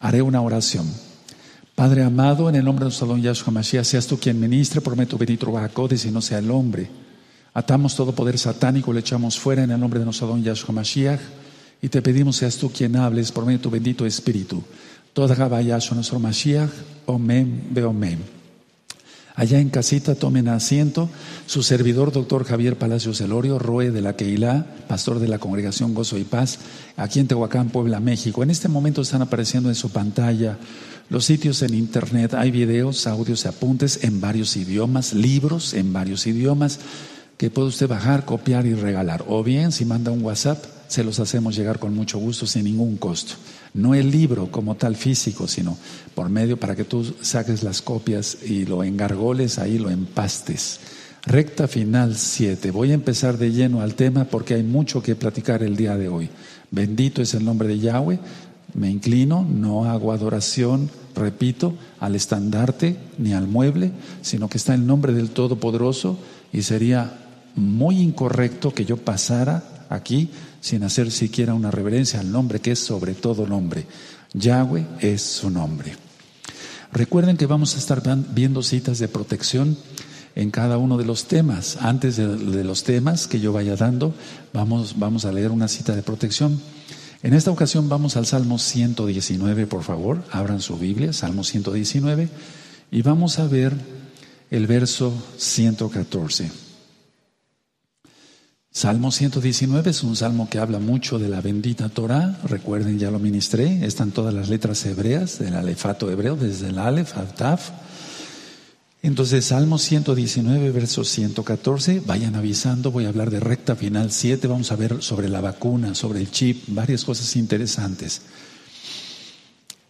Haré una oración. Padre amado, en el nombre de nuestro Salón Yahshua Mashiach, seas tú quien ministre, prometo benito Bajacodes y no sea el hombre. Atamos todo poder satánico, le echamos fuera en el nombre de nuestro Salón Yahshua Mashiach y te pedimos seas tú quien hables por medio de tu bendito Espíritu. Toda Yahshua nuestro Mashiach, Omen, Beomen. Allá en casita tomen asiento su servidor, doctor Javier Palacios Elorio, Roe de la Keilah, pastor de la Congregación Gozo y Paz, aquí en Tehuacán, Puebla, México. En este momento están apareciendo en su pantalla los sitios en internet. Hay videos, audios, apuntes en varios idiomas, libros en varios idiomas que puede usted bajar, copiar y regalar. O bien, si manda un WhatsApp, se los hacemos llegar con mucho gusto, sin ningún costo. No el libro como tal físico, sino por medio para que tú saques las copias y lo engargoles ahí, lo empastes. Recta final 7. Voy a empezar de lleno al tema porque hay mucho que platicar el día de hoy. Bendito es el nombre de Yahweh. Me inclino, no hago adoración, repito, al estandarte ni al mueble, sino que está el nombre del Todopoderoso y sería muy incorrecto que yo pasara aquí sin hacer siquiera una reverencia al nombre que es sobre todo nombre. Yahweh es su nombre. Recuerden que vamos a estar viendo citas de protección en cada uno de los temas. Antes de, los temas que yo vaya dando, vamos, vamos a leer una cita de protección. En esta ocasión vamos al Salmo 119, por favor, abran su Biblia, Salmo 119, y vamos a ver el verso 114. Salmo 119 es un salmo que habla mucho de la bendita Torah. Recuerden, ya lo ministré. Están todas las letras hebreas del alefato hebreo, desde el alef al taf. Entonces, Salmo 119, verso 114. Vayan avisando. Voy a hablar de recta final 7. Vamos a ver sobre la vacuna, sobre el chip, varias cosas interesantes.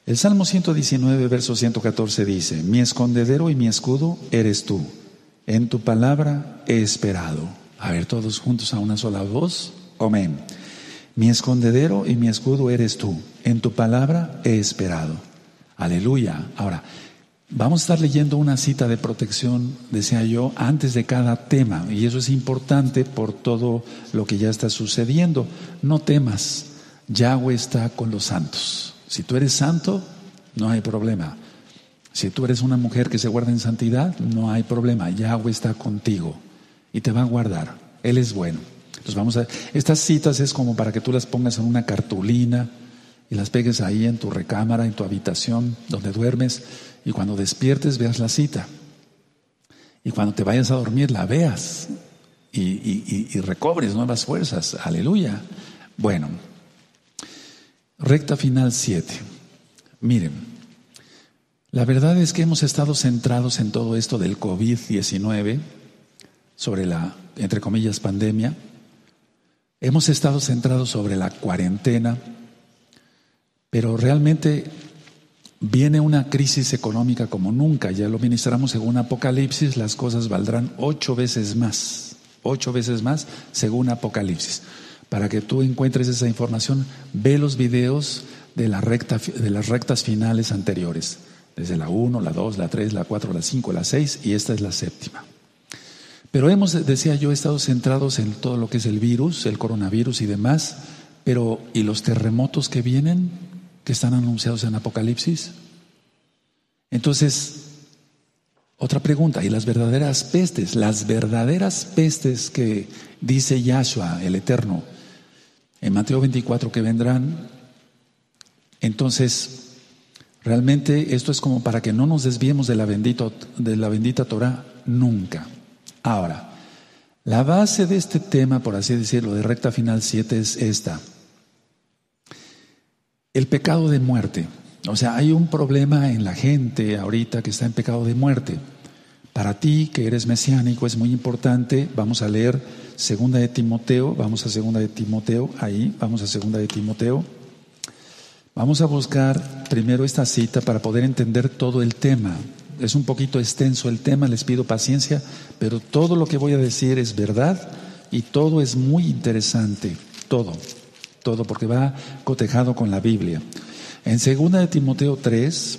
El Salmo 119, verso 114 dice: Mi escondedero y mi escudo eres tú. En tu palabra he esperado. A ver, todos juntos a una sola voz. Amén. Mi escondedero y mi escudo eres tú. En tu palabra he esperado. Aleluya. Ahora, vamos a estar leyendo una cita de protección, decía yo, antes de cada tema. Y eso es importante por todo lo que ya está sucediendo. No temas. Yahweh está con los santos. Si tú eres santo, no hay problema. Si tú eres una mujer que se guarda en santidad, no hay problema. Yahweh está contigo y te va a guardar. Él es bueno. Entonces vamos a estas citas es como para que tú las pongas en una cartulina y las pegues ahí en tu recámara, en tu habitación donde duermes y cuando despiertes veas la cita. Y cuando te vayas a dormir la veas y, y recobres nuevas fuerzas. Aleluya. Bueno, recta final 7. Miren, la verdad es que hemos estado centrados en todo esto del COVID-19 sobre la, entre comillas, pandemia. Hemos estado centrados sobre la cuarentena, pero realmente viene una crisis económica como nunca. Ya lo ministramos según Apocalipsis, las cosas valdrán ocho veces más, ocho veces más según Apocalipsis. Para que tú encuentres esa información, ve los videos de, la recta, de las rectas finales anteriores, desde la 1, la 2, la 3, la 4, la 5, la 6 y esta es la séptima. Pero hemos, decía yo, estado centrados en todo lo que es el virus, el coronavirus y demás, pero ¿y los terremotos que vienen, que están anunciados en Apocalipsis? Entonces, otra pregunta, ¿y las verdaderas pestes? Las verdaderas pestes que dice Yahshua, el Eterno, en Mateo 24 que vendrán, entonces, realmente esto es como para que no nos desviemos de la, bendito, de la bendita Torah nunca. Ahora, la base de este tema, por así decirlo, de recta final 7 es esta. El pecado de muerte. O sea, hay un problema en la gente ahorita que está en pecado de muerte. Para ti, que eres mesiánico, es muy importante. Vamos a leer Segunda de Timoteo. Vamos a Segunda de Timoteo. Ahí, vamos a Segunda de Timoteo. Vamos a buscar primero esta cita para poder entender todo el tema es un poquito extenso el tema, les pido paciencia, pero todo lo que voy a decir es verdad y todo es muy interesante, todo, todo, porque va cotejado con la Biblia. En 2 de Timoteo 3,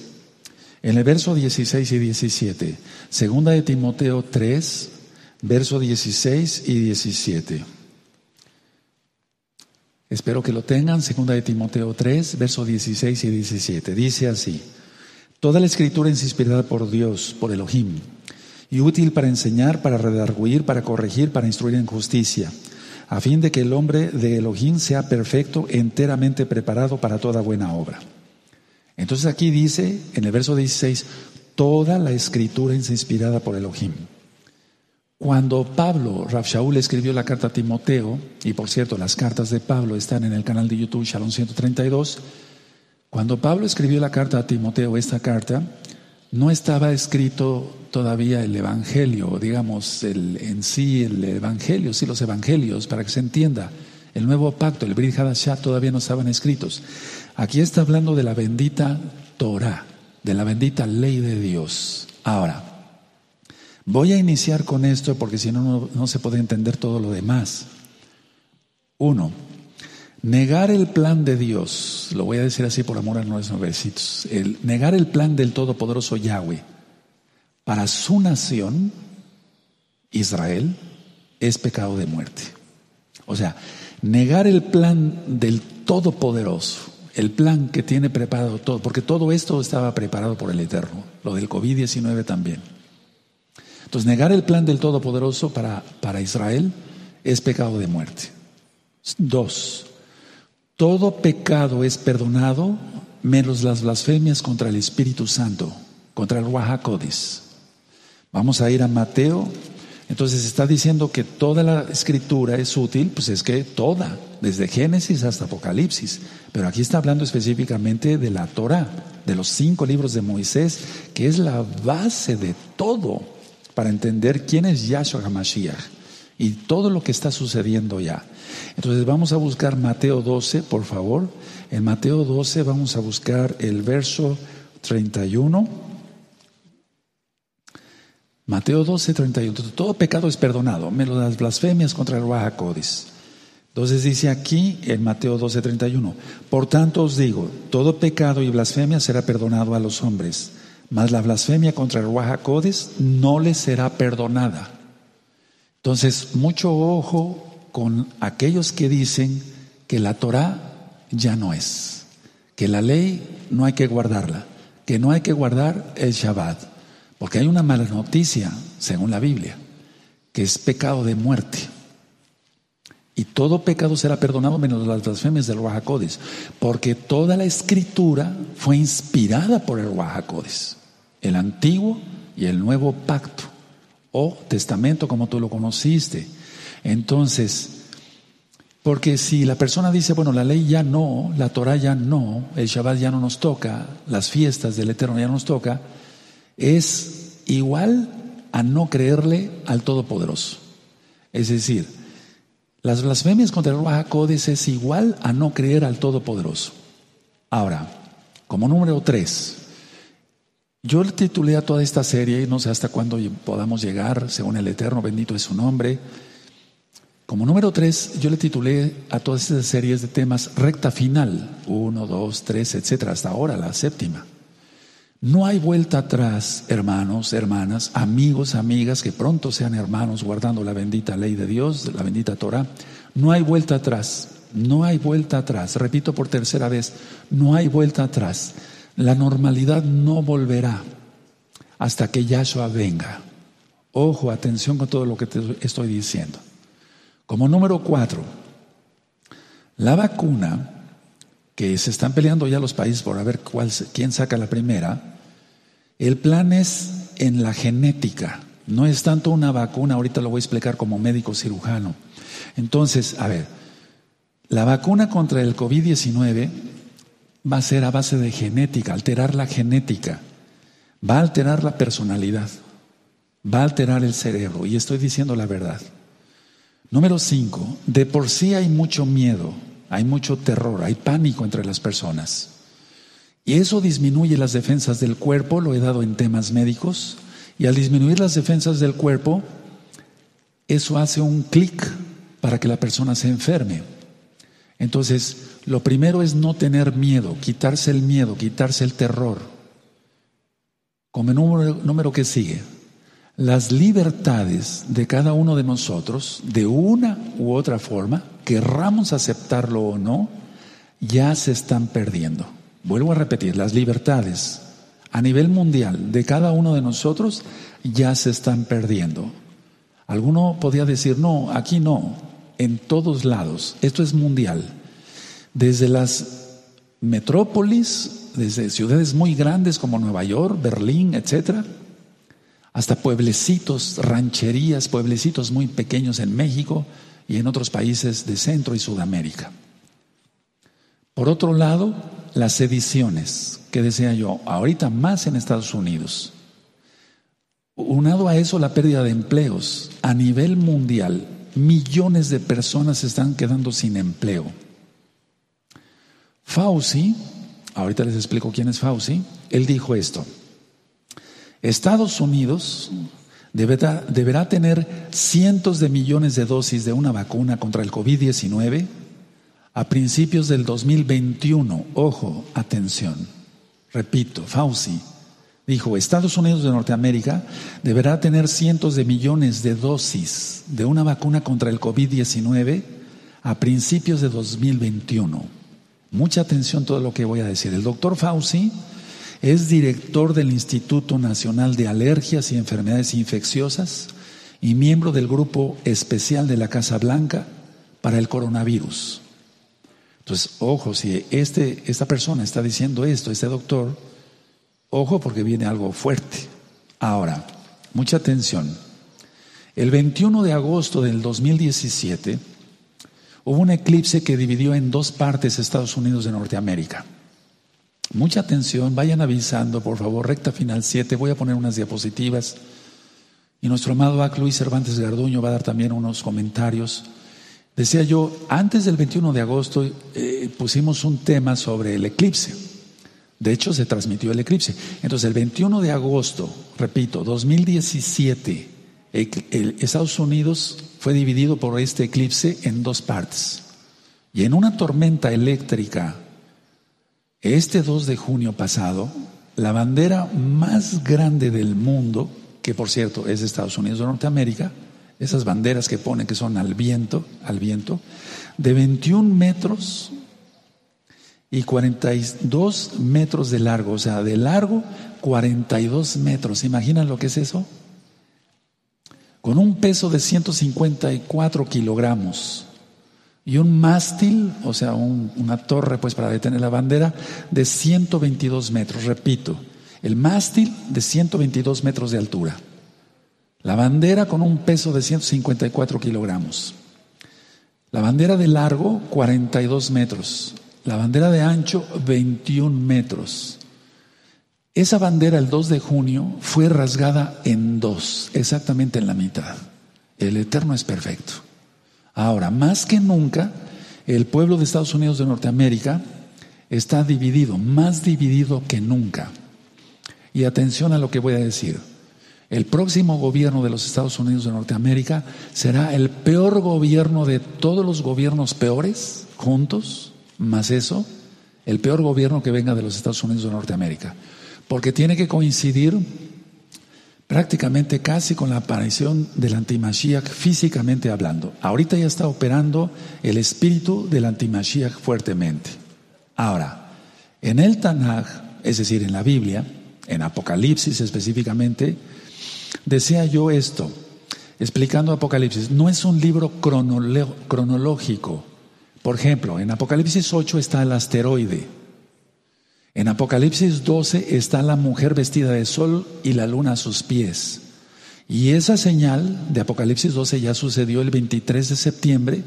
en el verso 16 y 17, segunda de Timoteo 3, verso 16 y 17. Espero que lo tengan, segunda de Timoteo 3, versos 16 y 17. Dice así, Toda la escritura es inspirada por Dios, por Elohim, y útil para enseñar, para redarguir, para corregir, para instruir en justicia, a fin de que el hombre de Elohim sea perfecto, enteramente preparado para toda buena obra. Entonces aquí dice, en el verso 16, toda la escritura es inspirada por Elohim. Cuando Pablo, Rav Shaul, escribió la carta a Timoteo, y por cierto, las cartas de Pablo están en el canal de YouTube Shalom 132, cuando Pablo escribió la carta a Timoteo, esta carta, no estaba escrito todavía el Evangelio, digamos, el, en sí el Evangelio, sí los Evangelios, para que se entienda. El nuevo pacto, el Brit Hadashah, todavía no estaban escritos. Aquí está hablando de la bendita Torah, de la bendita ley de Dios. Ahora, Voy a iniciar con esto porque si no, no se puede entender todo lo demás. Uno, negar el plan de Dios, lo voy a decir así por amor a nuestros besitos, el negar el plan del Todopoderoso Yahweh para su nación, Israel, es pecado de muerte. O sea, negar el plan del Todopoderoso, el plan que tiene preparado todo, porque todo esto estaba preparado por el Eterno, lo del COVID-19 también. Entonces, negar el plan del Todopoderoso para, para Israel es pecado de muerte. Dos, todo pecado es perdonado menos las blasfemias contra el Espíritu Santo, contra el Wahakodis. Vamos a ir a Mateo. Entonces está diciendo que toda la escritura es útil, pues es que toda, desde Génesis hasta Apocalipsis. Pero aquí está hablando específicamente de la Torah, de los cinco libros de Moisés, que es la base de todo para entender quién es Yahshua HaMashiach y todo lo que está sucediendo ya. Entonces vamos a buscar Mateo 12, por favor. En Mateo 12 vamos a buscar el verso 31. Mateo 12, 31. Todo pecado es perdonado, menos las blasfemias contra el Codis. Entonces dice aquí en Mateo 12, 31. Por tanto os digo, todo pecado y blasfemia será perdonado a los hombres mas la blasfemia contra el Wahakodes no le será perdonada. Entonces, mucho ojo con aquellos que dicen que la Torah ya no es, que la ley no hay que guardarla, que no hay que guardar el Shabbat, porque hay una mala noticia, según la Biblia, que es pecado de muerte. Y todo pecado será perdonado menos las blasfemias del Wahakodes, porque toda la escritura fue inspirada por el Wahakodes el antiguo y el nuevo pacto o testamento como tú lo conociste. Entonces, porque si la persona dice, bueno, la ley ya no, la Torah ya no, el Shabbat ya no nos toca, las fiestas del Eterno ya no nos toca, es igual a no creerle al Todopoderoso. Es decir, las blasfemias contra el Rahakodes es igual a no creer al Todopoderoso. Ahora, como número tres, yo le titulé a toda esta serie, y no sé hasta cuándo podamos llegar, según el Eterno, bendito es su nombre. Como número tres, yo le titulé a todas estas series de temas recta final, uno, dos, tres, etcétera, hasta ahora la séptima. No hay vuelta atrás, hermanos, hermanas, amigos, amigas, que pronto sean hermanos guardando la bendita ley de Dios, la bendita Torah. No hay vuelta atrás, no hay vuelta atrás. Repito por tercera vez, no hay vuelta atrás. La normalidad no volverá hasta que Yahshua venga. Ojo, atención con todo lo que te estoy diciendo. Como número cuatro, la vacuna, que se están peleando ya los países por ver cuál, quién saca la primera, el plan es en la genética. No es tanto una vacuna, ahorita lo voy a explicar como médico cirujano. Entonces, a ver, la vacuna contra el COVID-19 va a ser a base de genética, alterar la genética, va a alterar la personalidad, va a alterar el cerebro, y estoy diciendo la verdad. Número cinco, de por sí hay mucho miedo, hay mucho terror, hay pánico entre las personas. Y eso disminuye las defensas del cuerpo, lo he dado en temas médicos, y al disminuir las defensas del cuerpo, eso hace un clic para que la persona se enferme. Entonces, lo primero es no tener miedo, quitarse el miedo, quitarse el terror. Como número, número que sigue, las libertades de cada uno de nosotros, de una u otra forma, querramos aceptarlo o no, ya se están perdiendo. Vuelvo a repetir, las libertades a nivel mundial de cada uno de nosotros ya se están perdiendo. Alguno podría decir, no, aquí no, en todos lados, esto es mundial. Desde las metrópolis, desde ciudades muy grandes como Nueva York, Berlín, etcétera, hasta pueblecitos, rancherías, pueblecitos muy pequeños en México y en otros países de Centro y Sudamérica. Por otro lado, las sediciones, que decía yo, ahorita más en Estados Unidos. Unado a eso, la pérdida de empleos a nivel mundial, millones de personas están quedando sin empleo. Fauci, ahorita les explico quién es Fauci, él dijo esto. Estados Unidos deberá, deberá tener cientos de millones de dosis de una vacuna contra el COVID-19 a principios del 2021. Ojo, atención. Repito, Fauci dijo, Estados Unidos de Norteamérica deberá tener cientos de millones de dosis de una vacuna contra el COVID-19 a principios de 2021. Mucha atención todo lo que voy a decir. El doctor Fauci es director del Instituto Nacional de Alergias y Enfermedades Infecciosas y miembro del Grupo Especial de la Casa Blanca para el coronavirus. Entonces, ojo, si este, esta persona está diciendo esto, este doctor, ojo porque viene algo fuerte. Ahora, mucha atención. El 21 de agosto del 2017 hubo un eclipse que dividió en dos partes Estados Unidos de Norteamérica. Mucha atención, vayan avisando, por favor, recta final 7, voy a poner unas diapositivas. Y nuestro amado Ac Luis Cervantes Garduño va a dar también unos comentarios. Decía yo, antes del 21 de agosto eh, pusimos un tema sobre el eclipse. De hecho, se transmitió el eclipse. Entonces, el 21 de agosto, repito, 2017, Estados Unidos fue dividido por este eclipse en dos partes. Y en una tormenta eléctrica este 2 de junio pasado, la bandera más grande del mundo, que por cierto es de Estados Unidos de Norteamérica, esas banderas que pone que son al viento, al viento, de 21 metros y 42 metros de largo, o sea, de largo 42 metros. ¿Se imaginan lo que es eso? Con un peso de 154 kilogramos y un mástil, o sea, una torre pues para detener la bandera de 122 metros, repito, el mástil de 122 metros de altura, la bandera con un peso de 154 kilogramos, la bandera de largo 42 metros, la bandera de ancho 21 metros. Esa bandera el 2 de junio fue rasgada en dos, exactamente en la mitad. El Eterno es perfecto. Ahora, más que nunca, el pueblo de Estados Unidos de Norteamérica está dividido, más dividido que nunca. Y atención a lo que voy a decir. El próximo gobierno de los Estados Unidos de Norteamérica será el peor gobierno de todos los gobiernos peores, juntos, más eso, el peor gobierno que venga de los Estados Unidos de Norteamérica. Porque tiene que coincidir prácticamente casi con la aparición del antimashiach físicamente hablando. Ahorita ya está operando el espíritu del antimashiach fuertemente. Ahora, en el Tanaj, es decir, en la Biblia, en Apocalipsis específicamente, decía yo esto, explicando Apocalipsis, no es un libro cronológico. Por ejemplo, en Apocalipsis 8 está el asteroide. En Apocalipsis 12 está la mujer vestida de sol y la luna a sus pies. Y esa señal de Apocalipsis 12 ya sucedió el 23 de septiembre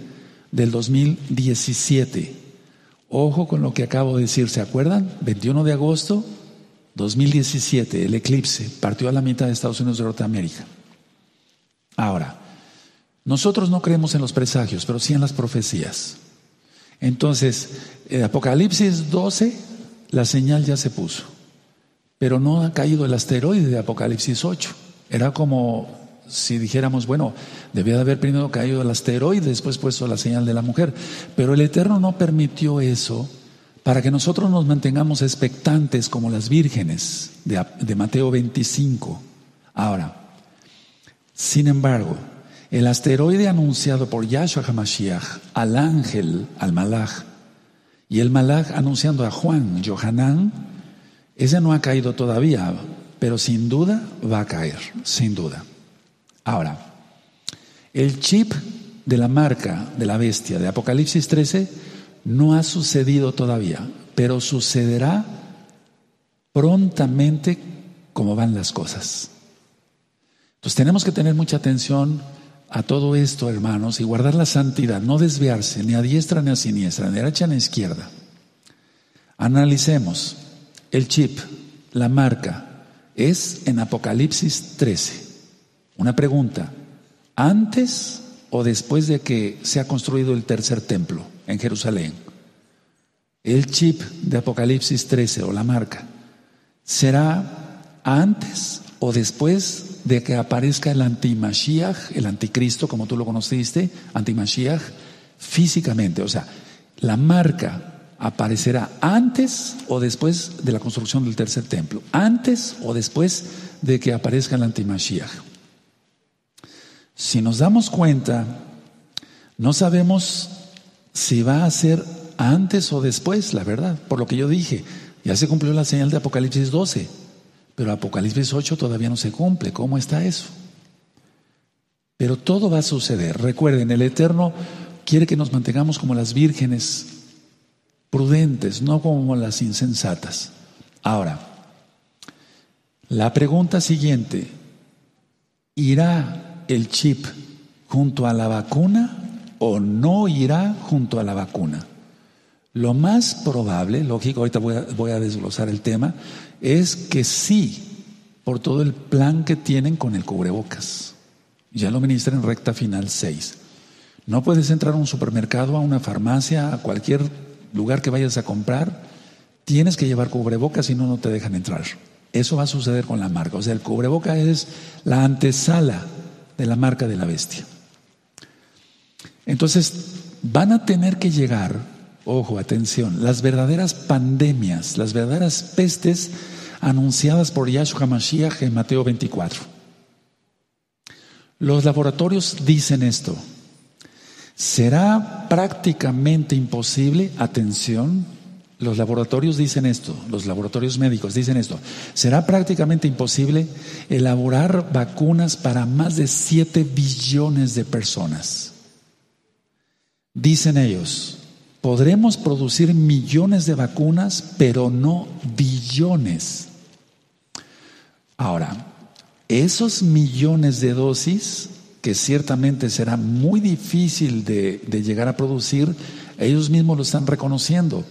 del 2017. Ojo con lo que acabo de decir, ¿se acuerdan? 21 de agosto 2017, el eclipse partió a la mitad de Estados Unidos de Norteamérica. Ahora, nosotros no creemos en los presagios, pero sí en las profecías. Entonces, Apocalipsis 12 la señal ya se puso, pero no ha caído el asteroide de Apocalipsis 8. Era como si dijéramos, bueno, debía de haber primero caído el asteroide, después puesto la señal de la mujer, pero el Eterno no permitió eso para que nosotros nos mantengamos expectantes como las vírgenes de, de Mateo 25. Ahora, Sin embargo, el asteroide anunciado por Yahshua HaMashiach al ángel, al malach, y el malach anunciando a Juan, Johanán, ese no ha caído todavía, pero sin duda va a caer, sin duda. Ahora, el chip de la marca de la bestia de Apocalipsis 13 no ha sucedido todavía, pero sucederá prontamente como van las cosas. Entonces tenemos que tener mucha atención a todo esto, hermanos, y guardar la santidad, no desviarse ni a diestra ni a siniestra, ni a derecha ni a izquierda. Analicemos el chip, la marca, es en Apocalipsis 13. Una pregunta, ¿antes o después de que se ha construido el tercer templo en Jerusalén? El chip de Apocalipsis 13 o la marca, ¿será antes o después de que aparezca el antimashiach, el anticristo, como tú lo conociste, antimashiach, físicamente? O sea, la marca aparecerá antes o después de la construcción del tercer templo, antes o después de que aparezca el antimashiach. Si nos damos cuenta, no sabemos si va a ser antes o después, la verdad, por lo que yo dije, ya se cumplió la señal de Apocalipsis 12, pero Apocalipsis 8 todavía no se cumple. ¿Cómo está eso? Pero todo va a suceder. Recuerden, el Eterno quiere que nos mantengamos como las vírgenes prudentes, no como las insensatas. Ahora, la pregunta siguiente, ¿irá el chip junto a la vacuna o no irá junto a la vacuna? Lo más probable, lógico, ahorita voy a, voy a desglosar el tema, es que sí, por todo el plan que tienen con el cubrebocas. Ya lo ministra en recta final 6. No puedes entrar a un supermercado, a una farmacia, a cualquier lugar que vayas a comprar, tienes que llevar cubrebocas, si no, no te dejan entrar. Eso va a suceder con la marca. O sea, el cubreboca es la antesala de la marca de la bestia. Entonces, van a tener que llegar, ojo, atención, las verdaderas pandemias, las verdaderas pestes anunciadas por Yahshua Mashiach en Mateo 24. Los laboratorios dicen esto. Será prácticamente imposible, atención, los laboratorios dicen esto, los laboratorios médicos dicen esto, será prácticamente imposible elaborar vacunas para más de 7 billones de personas. Dicen ellos, podremos producir millones de vacunas, pero no billones. Ahora, esos millones de dosis que ciertamente será muy difícil de, llegar a producir, ellos mismos lo están reconociendo.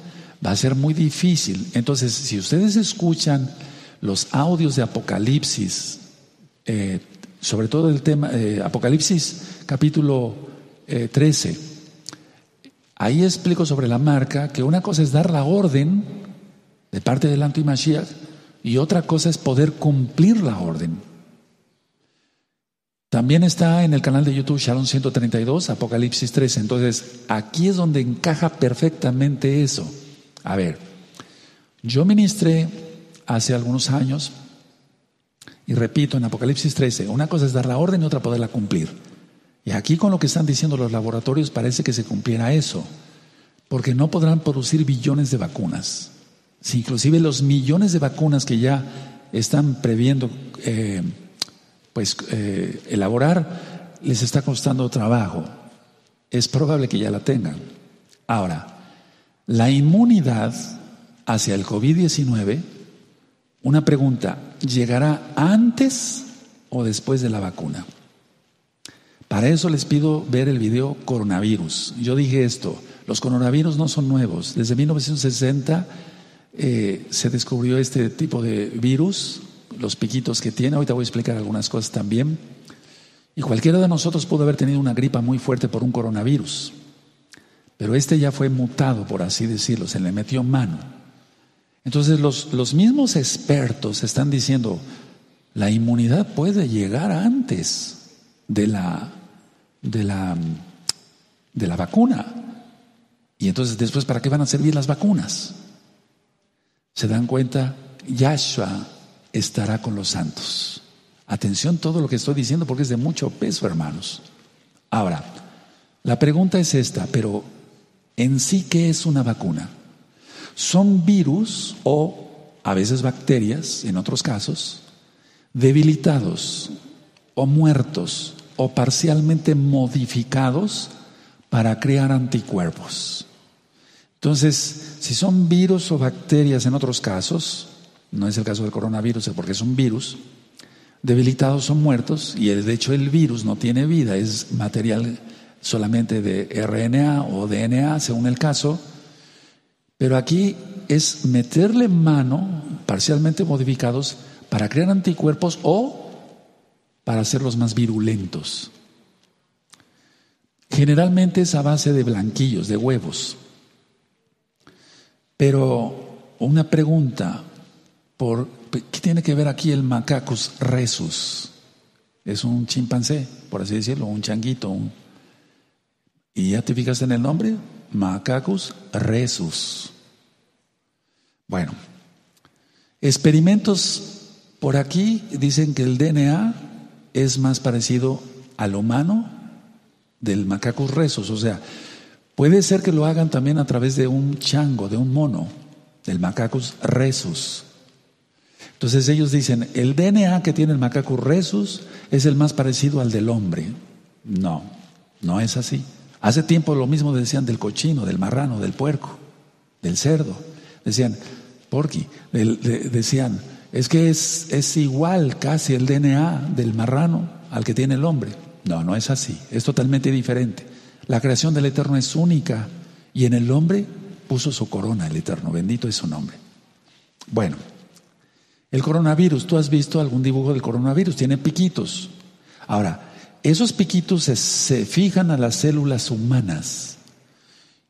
Va a ser muy difícil. Entonces, si ustedes escuchan los audios de Apocalipsis, eh, sobre todo el tema, eh, Apocalipsis capítulo 13, eh, ahí explico sobre la marca que una cosa es dar la orden de parte del antimashiach y otra cosa es poder cumplir la orden. También está en el canal de YouTube Shalom 132, Apocalipsis 13. Entonces, aquí es donde encaja perfectamente eso. A ver, yo ministré hace algunos años, y repito, en Apocalipsis 13, una cosa es dar la orden y otra poderla cumplir. Y aquí con lo que están diciendo los laboratorios parece que se cumpliera eso, porque no podrán producir billones de vacunas. Si inclusive los millones de vacunas que ya están previendo eh, pues eh, elaborar les está costando trabajo. Es probable que ya la tengan. Ahora, la inmunidad hacia el COVID-19, una pregunta, ¿llegará antes o después de la vacuna? Para eso les pido ver el video coronavirus. Yo dije esto, los coronavirus no son nuevos. Desde 1960 eh, se descubrió este tipo de virus los piquitos que tiene. Ahorita voy a explicar algunas cosas también. Y cualquiera de nosotros pudo haber tenido una gripa muy fuerte por un coronavirus. Pero este ya fue mutado, por así decirlo, se le metió mano. Entonces los, los mismos expertos están diciendo, la inmunidad puede llegar antes de la, de la, de la vacuna. Y entonces después, ¿para qué van a servir las vacunas? ¿Se dan cuenta? Yahshua estará con los santos. Atención todo lo que estoy diciendo porque es de mucho peso, hermanos. Ahora, la pregunta es esta, pero en sí, ¿qué es una vacuna? Son virus o a veces bacterias, en otros casos, debilitados o muertos o parcialmente modificados para crear anticuerpos. Entonces, si son virus o bacterias en otros casos, no es el caso del coronavirus porque es un virus, debilitados o muertos, y de hecho el virus no tiene vida, es material solamente de RNA o DNA, según el caso, pero aquí es meterle mano, parcialmente modificados, para crear anticuerpos o para hacerlos más virulentos. Generalmente es a base de blanquillos, de huevos. Pero una pregunta, ¿por qué tiene que ver aquí el Macacus resus? Es un chimpancé, por así decirlo, un changuito. ¿Y ya te fijas en el nombre? Macacus resus. Bueno, experimentos por aquí dicen que el DNA es más parecido al humano del Macacus resus, o sea, puede ser que lo hagan también a través de un chango, de un mono, del Macacus resus. Entonces ellos dicen, el DNA que tiene el Macacus resus es el más parecido al del hombre. No, no es así. Hace tiempo lo mismo decían del cochino, del marrano, del puerco, del cerdo. Decían, porqui, decían, es que es, es igual casi el DNA del marrano al que tiene el hombre. No, no es así, es totalmente diferente. La creación del Eterno es única y en el hombre puso su corona el Eterno, bendito es su nombre. Bueno, el coronavirus, tú has visto algún dibujo del coronavirus, tiene piquitos. Ahora, esos piquitos se, se fijan a las células humanas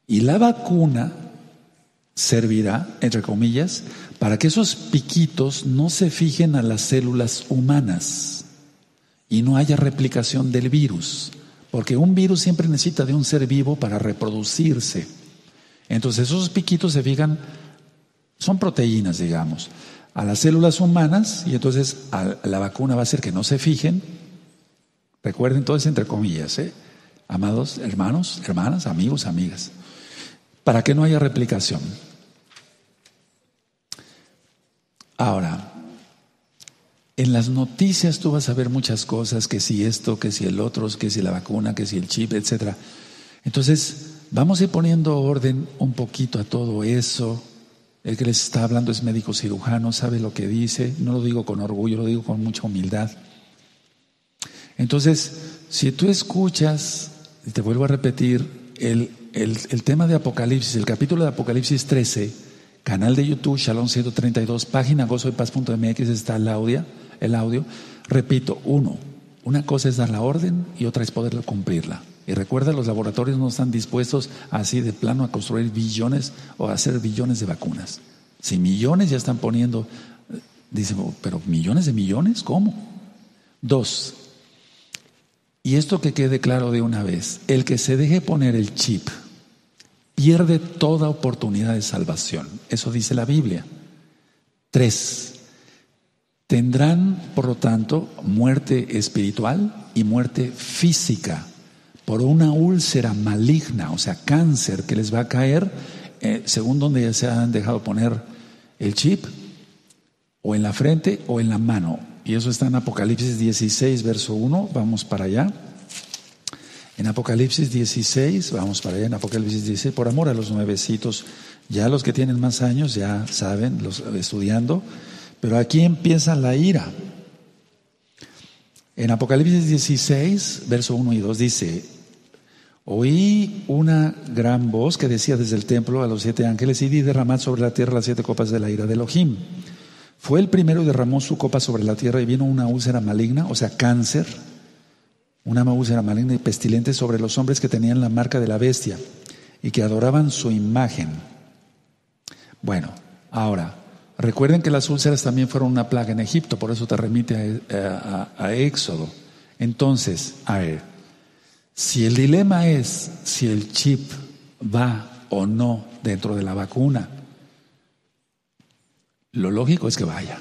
y la vacuna servirá, entre comillas, para que esos piquitos no se fijen a las células humanas y no haya replicación del virus, porque un virus siempre necesita de un ser vivo para reproducirse. Entonces esos piquitos se fijan, son proteínas, digamos, a las células humanas y entonces la vacuna va a hacer que no se fijen. Recuerden todo entre comillas, ¿eh? amados hermanos, hermanas, amigos, amigas para que no haya replicación. Ahora, en las noticias tú vas a ver muchas cosas, que si esto, que si el otro, que si la vacuna, que si el chip, etc. Entonces, vamos a ir poniendo orden un poquito a todo eso. El que les está hablando es médico cirujano, sabe lo que dice, no lo digo con orgullo, lo digo con mucha humildad. Entonces, si tú escuchas, y te vuelvo a repetir, el el, tema de Apocalipsis, el capítulo de Apocalipsis 13, canal de YouTube, Shalom 132, página gozoypaz.mx está el audio, el audio. Repito, uno, una cosa es dar la orden y otra es poder cumplirla. Y recuerda, los laboratorios no están dispuestos así de plano a construir billones o a hacer billones de vacunas. Si millones ya están poniendo, dice, pero millones de millones, ¿cómo? Dos, y esto que quede claro de una vez, el que se deje poner el chip pierde toda oportunidad de salvación. Eso dice la Biblia. Tres, tendrán, por lo tanto, muerte espiritual y muerte física por una úlcera maligna, o sea, cáncer que les va a caer eh, según donde se han dejado poner el chip, o en la frente o en la mano. Y eso está en Apocalipsis 16, verso 1. Vamos para allá. En Apocalipsis 16, vamos para allá, en Apocalipsis 16, por amor a los nuevecitos, ya los que tienen más años ya saben, los estudiando, pero aquí empieza la ira. En Apocalipsis 16, verso 1 y 2 dice, oí una gran voz que decía desde el templo a los siete ángeles, y di derramad sobre la tierra las siete copas de la ira de Elohim. Fue el primero derramó su copa sobre la tierra y vino una úlcera maligna, o sea, cáncer, una úlcera maligna y pestilente sobre los hombres que tenían la marca de la bestia y que adoraban su imagen. Bueno, ahora, recuerden que las úlceras también fueron una plaga en Egipto, por eso te remite a, a Éxodo. Entonces, a ver, si el dilema es si el chip va o no dentro de la vacuna, lo lógico es que vaya.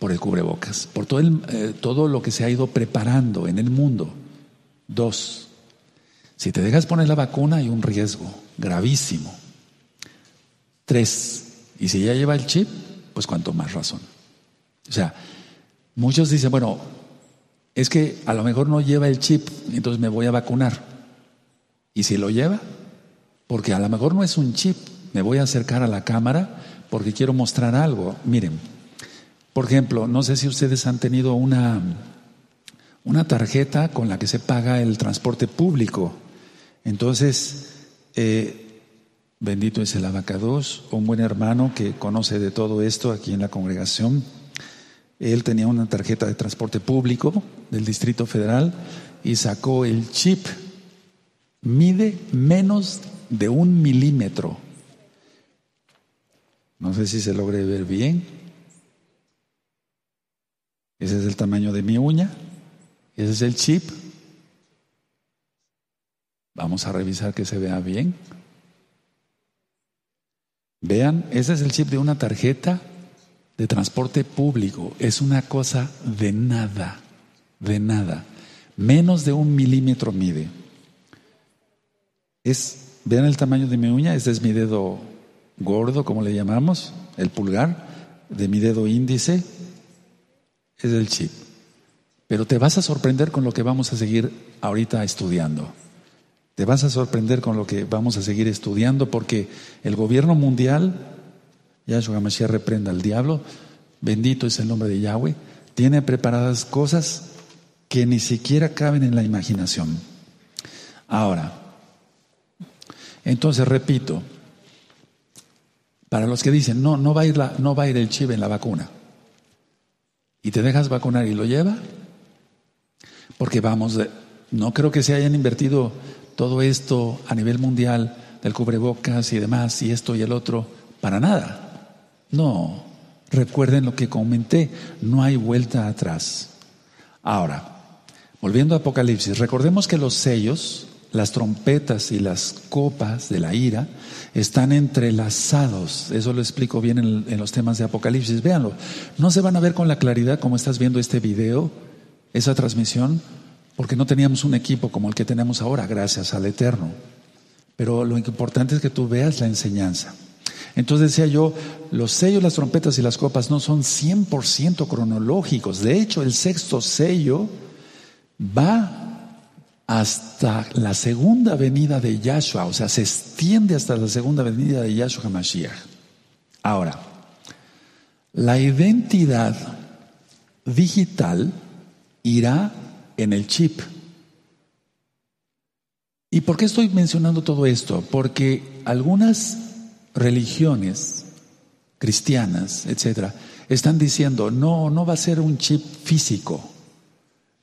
por el cubrebocas, por todo, el, eh, todo lo que se ha ido preparando en el mundo. Dos, si te dejas poner la vacuna hay un riesgo gravísimo. Tres, y si ya lleva el chip, pues cuanto más razón. O sea, muchos dicen, bueno, es que a lo mejor no lleva el chip, entonces me voy a vacunar. ¿Y si lo lleva? Porque a lo mejor no es un chip, me voy a acercar a la cámara porque quiero mostrar algo. Miren, por ejemplo, no sé si ustedes han tenido una, una tarjeta con la que se paga el transporte público. Entonces, eh, Bendito es el abacados, un buen hermano que conoce de todo esto aquí en la congregación. Él tenía una tarjeta de transporte público del Distrito Federal y sacó el chip. Mide menos de un milímetro. No sé si se logre ver bien. Ese es el tamaño de mi uña. Ese es el chip. Vamos a revisar que se vea bien. Vean, ese es el chip de una tarjeta de transporte público. Es una cosa de nada, de nada. Menos de un milímetro mide. Es, vean el tamaño de mi uña, este es mi dedo gordo, como le llamamos, el pulgar, de mi dedo índice, es el chip. Pero te vas a sorprender con lo que vamos a seguir ahorita estudiando. Te vas a sorprender con lo que vamos a seguir estudiando porque el gobierno mundial, Yahshua Mashiach reprenda al diablo, bendito es el nombre de Yahweh, tiene preparadas cosas que ni siquiera caben en la imaginación. Ahora, entonces repito, para los que dicen, no, no va a ir, la, no va a ir el chip en la vacuna, y te dejas vacunar y lo lleva, porque vamos, no creo que se hayan invertido todo esto a nivel mundial del cubrebocas y demás, y esto y el otro, para nada. No, recuerden lo que comenté, no hay vuelta atrás. Ahora, volviendo a Apocalipsis, recordemos que los sellos, las trompetas y las copas de la ira están entrelazados. Eso lo explico bien en, los temas de Apocalipsis. Véanlo. No se van a ver con la claridad como estás viendo este video, esa transmisión, porque no teníamos un equipo como el que tenemos ahora, gracias al Eterno. Pero lo importante es que tú veas la enseñanza. Entonces decía yo, los sellos, las trompetas y las copas no son 100% cronológicos. De hecho, el sexto sello va hasta la segunda venida de Yahshua, o sea, se extiende hasta la segunda venida de Yahshua HaMashiach. Ahora, la identidad digital irá en el chip. ¿Y por qué estoy mencionando todo esto? Porque algunas religiones cristianas, etcétera, están diciendo, no, no va a ser un chip físico,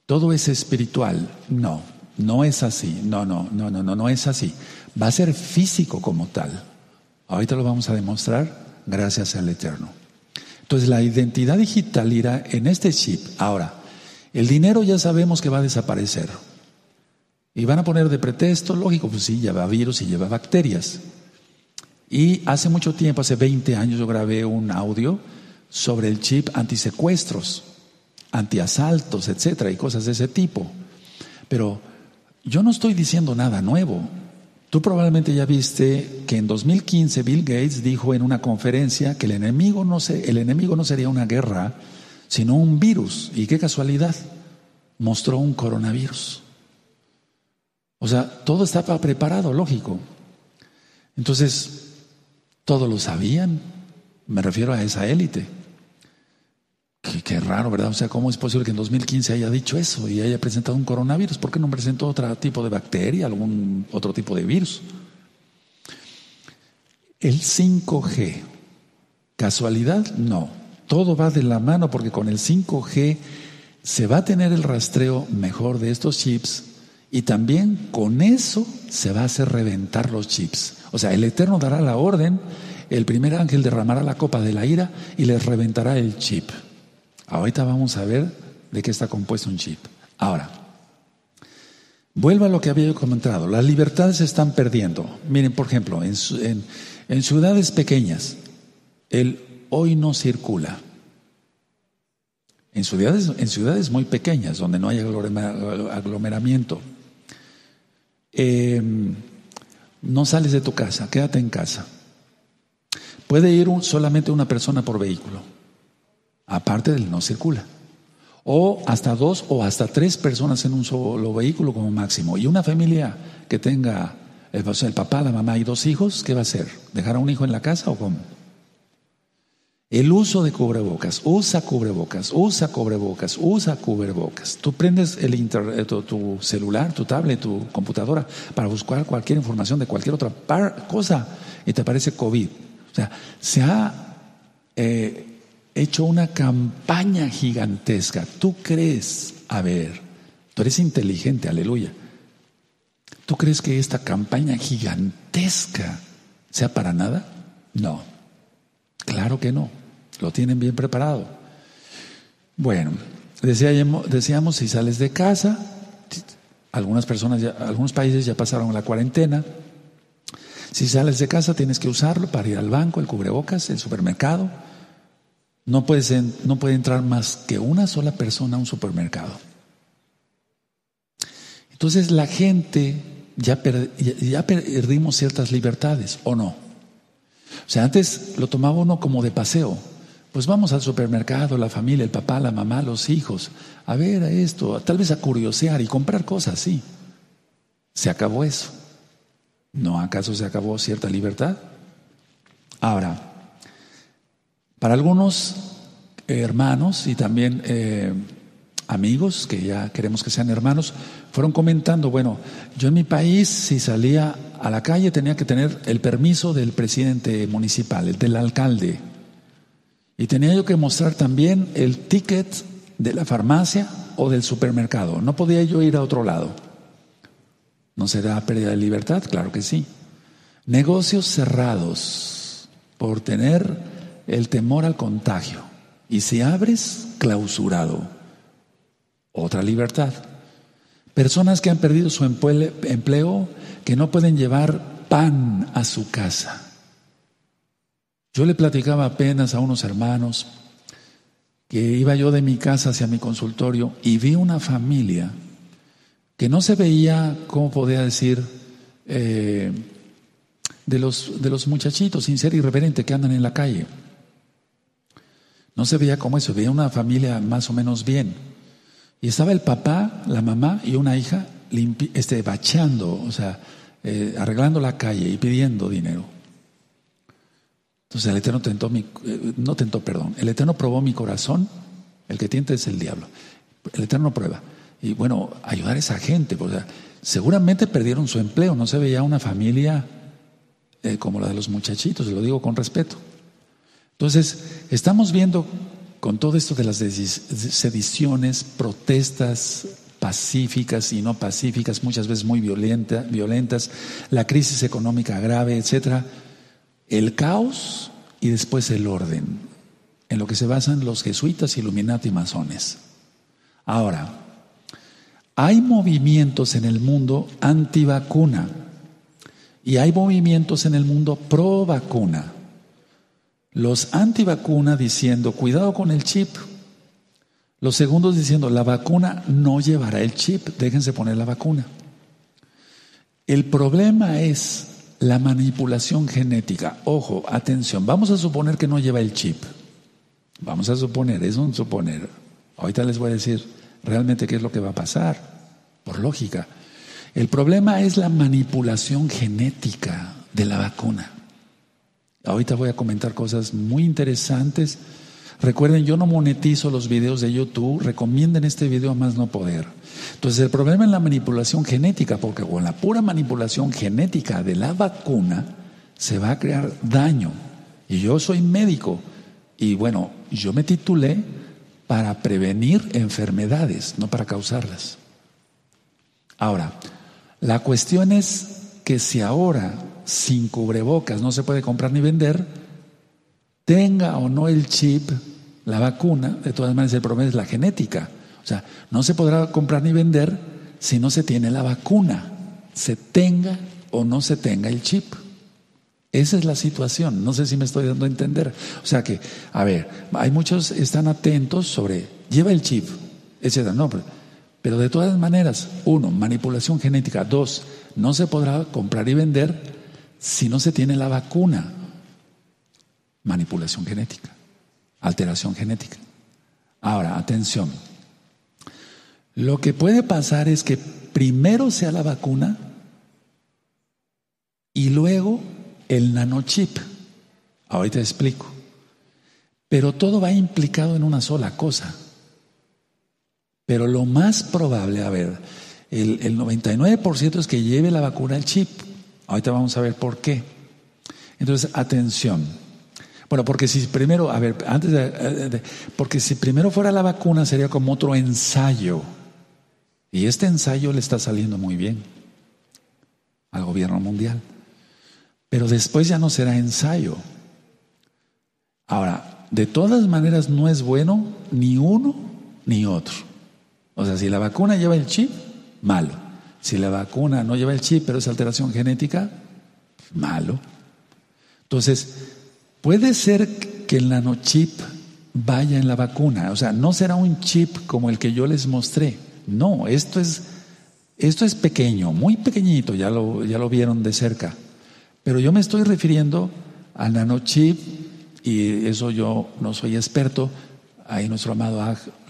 todo es espiritual. No, no es así, no, no, no, no, no, no es así. Va a ser físico como tal. Ahorita lo vamos a demostrar gracias al Eterno. Entonces la identidad digital irá en este chip. Ahora, el dinero ya sabemos que va a desaparecer. Y van a poner de pretexto, lógico, pues sí, lleva virus y lleva bacterias. Y hace mucho tiempo, hace 20 años, yo grabé un audio sobre el chip antisecuestros, antiasaltos, etcétera, y cosas de ese tipo. Pero yo no estoy diciendo nada nuevo. Tú probablemente ya viste que en 2015 Bill Gates dijo en una conferencia que el enemigo no, se, el enemigo no sería una guerra, sino un virus. Y qué casualidad, mostró un coronavirus. O sea, todo estaba preparado, lógico. Entonces, todos lo sabían. Me refiero a esa élite. Qué, raro, ¿verdad? O sea, ¿cómo es posible que en 2015 haya dicho eso y haya presentado un coronavirus? ¿Por qué no presentó otro tipo de bacteria, algún otro tipo de virus? El 5G, ¿casualidad? No. Todo va de la mano porque con el 5G se va a tener el rastreo mejor de estos chips y también con eso se va a hacer reventar los chips. O sea, el Eterno dará la orden, el primer ángel derramará la copa de la ira y les reventará el chip. Ahorita vamos a ver de qué está compuesto un chip. Ahora, vuelvo a lo que había comentado. Las libertades se están perdiendo. Miren, por ejemplo, en, en, en ciudades pequeñas, el hoy no circula. En ciudades, en ciudades muy pequeñas, donde no hay aglomeramiento. Em, no sales de tu casa, quédate en casa. Puede ir solamente una persona por vehículo, aparte del no circula. O hasta dos o hasta tres personas en un solo vehículo como máximo. Y una familia que tenga el, el papá, la mamá y dos hijos, ¿qué va a hacer? ¿Dejar a un hijo en la casa o cómo? El uso de cubrebocas, usa cubrebocas, usa cubrebocas, usa cubrebocas. Tú prendes el internet, tu, tu, celular, tu tablet, tu computadora para buscar cualquier información de cualquier otra cosa y te aparece COVID. O sea, se ha eh, hecho una campaña gigantesca. ¿Tú crees, a ver, tú eres inteligente, aleluya? ¿Tú crees que esta campaña gigantesca sea para nada? No, claro que no. Lo tienen bien preparado. Bueno, decíamos, si sales de casa, algunas personas, algunos países ya pasaron la cuarentena. Si sales de casa tienes que usarlo para ir al banco, el cubrebocas, el supermercado. No, no puede entrar más que una sola persona a un supermercado. Entonces la gente ya, ya perdimos ciertas libertades, ¿o no? O sea, antes lo tomaba uno como de paseo. Pues vamos al supermercado, la familia, el papá, la mamá, los hijos, a ver a esto, tal vez a curiosear y comprar cosas, sí. Se acabó eso. ¿No acaso se acabó cierta libertad? Ahora, para algunos hermanos y también eh, amigos, que ya queremos que sean hermanos, fueron comentando, bueno, yo en mi país si salía a la calle tenía que tener el permiso del presidente municipal, el del alcalde. Y tenía yo que mostrar también el ticket de la farmacia o del supermercado. No podía yo ir a otro lado. ¿No será pérdida de libertad? Claro que sí. Negocios cerrados por tener el temor al contagio. Y si abres, clausurado. Otra libertad. Personas que han perdido su empleo, que no pueden llevar pan a su casa. Yo le platicaba apenas a unos hermanos que iba yo de mi casa hacia mi consultorio y vi una familia que no se veía, ¿cómo podía decir? Eh, de, los, de los muchachitos sin ser irreverente que andan en la calle. No se veía como eso, veía una familia más o menos bien. Y estaba el papá, la mamá y una hija este, o sea, eh, arreglando la calle y pidiendo dinero. Entonces el Eterno tentó mi, eh, no tentó, perdón, el Eterno probó mi corazón, el que tienta es el diablo. El Eterno prueba. Y bueno, ayudar a esa gente, porque seguramente perdieron su empleo, no se veía una familia eh, como la de los muchachitos, lo digo con respeto. Entonces, estamos viendo con todo esto de las sediciones, protestas pacíficas y no pacíficas, muchas veces muy violentas, la crisis económica grave, etcétera el caos y después el orden, en lo que se basan los jesuitas, Illuminati y masones. Ahora, hay movimientos en el mundo antivacuna y hay movimientos en el mundo pro vacuna. Los antivacuna diciendo, cuidado con el chip. Los segundos diciendo, la vacuna no llevará el chip, déjense poner la vacuna. El problema es la manipulación genética, ojo, atención, vamos a suponer que no lleva el chip. Vamos a suponer, es un suponer. Ahorita les voy a decir realmente qué es lo que va a pasar, por lógica. El problema es la manipulación genética de la vacuna. Ahorita voy a comentar cosas muy interesantes. Recuerden, yo no monetizo los videos de YouTube, recomienden este video a más no poder. Entonces el problema es la manipulación genética, porque con la pura manipulación genética de la vacuna se va a crear daño. Y yo soy médico y bueno, yo me titulé para prevenir enfermedades, no para causarlas. Ahora, la cuestión es que si ahora sin cubrebocas no se puede comprar ni vender, tenga o no el chip, la vacuna, de todas maneras el problema es la genética. O sea, no se podrá comprar ni vender si no se tiene la vacuna, se tenga o no se tenga el chip. Esa es la situación, no sé si me estoy dando a entender. O sea que, a ver, hay muchos están atentos sobre lleva el chip, etcétera. No, pero de todas maneras, uno, manipulación genética. Dos, no se podrá comprar y vender si no se tiene la vacuna. Manipulación genética, alteración genética. Ahora, atención. Lo que puede pasar es que primero sea la vacuna y luego el nanochip. Ahorita explico. Pero todo va implicado en una sola cosa. Pero lo más probable, a ver, el, 99% es que lleve la vacuna el chip. Ahorita vamos a ver por qué. Entonces, atención. Bueno, porque si primero, a ver, antes de, porque si primero fuera la vacuna sería como otro ensayo. Y este ensayo le está saliendo muy bien al gobierno mundial. Pero después ya no será ensayo. Ahora, de todas maneras no es bueno ni uno ni otro. O sea, si la vacuna lleva el chip, malo. Si la vacuna no lleva el chip, pero es alteración genética, malo. Entonces, puede ser que el nanochip vaya en la vacuna. O sea, no será un chip como el que yo les mostré. No, esto es, esto es pequeño, muy pequeñito, ya lo, ya lo vieron de cerca. Pero yo me estoy refiriendo al nanochip y eso yo no soy experto. Ahí nuestro amado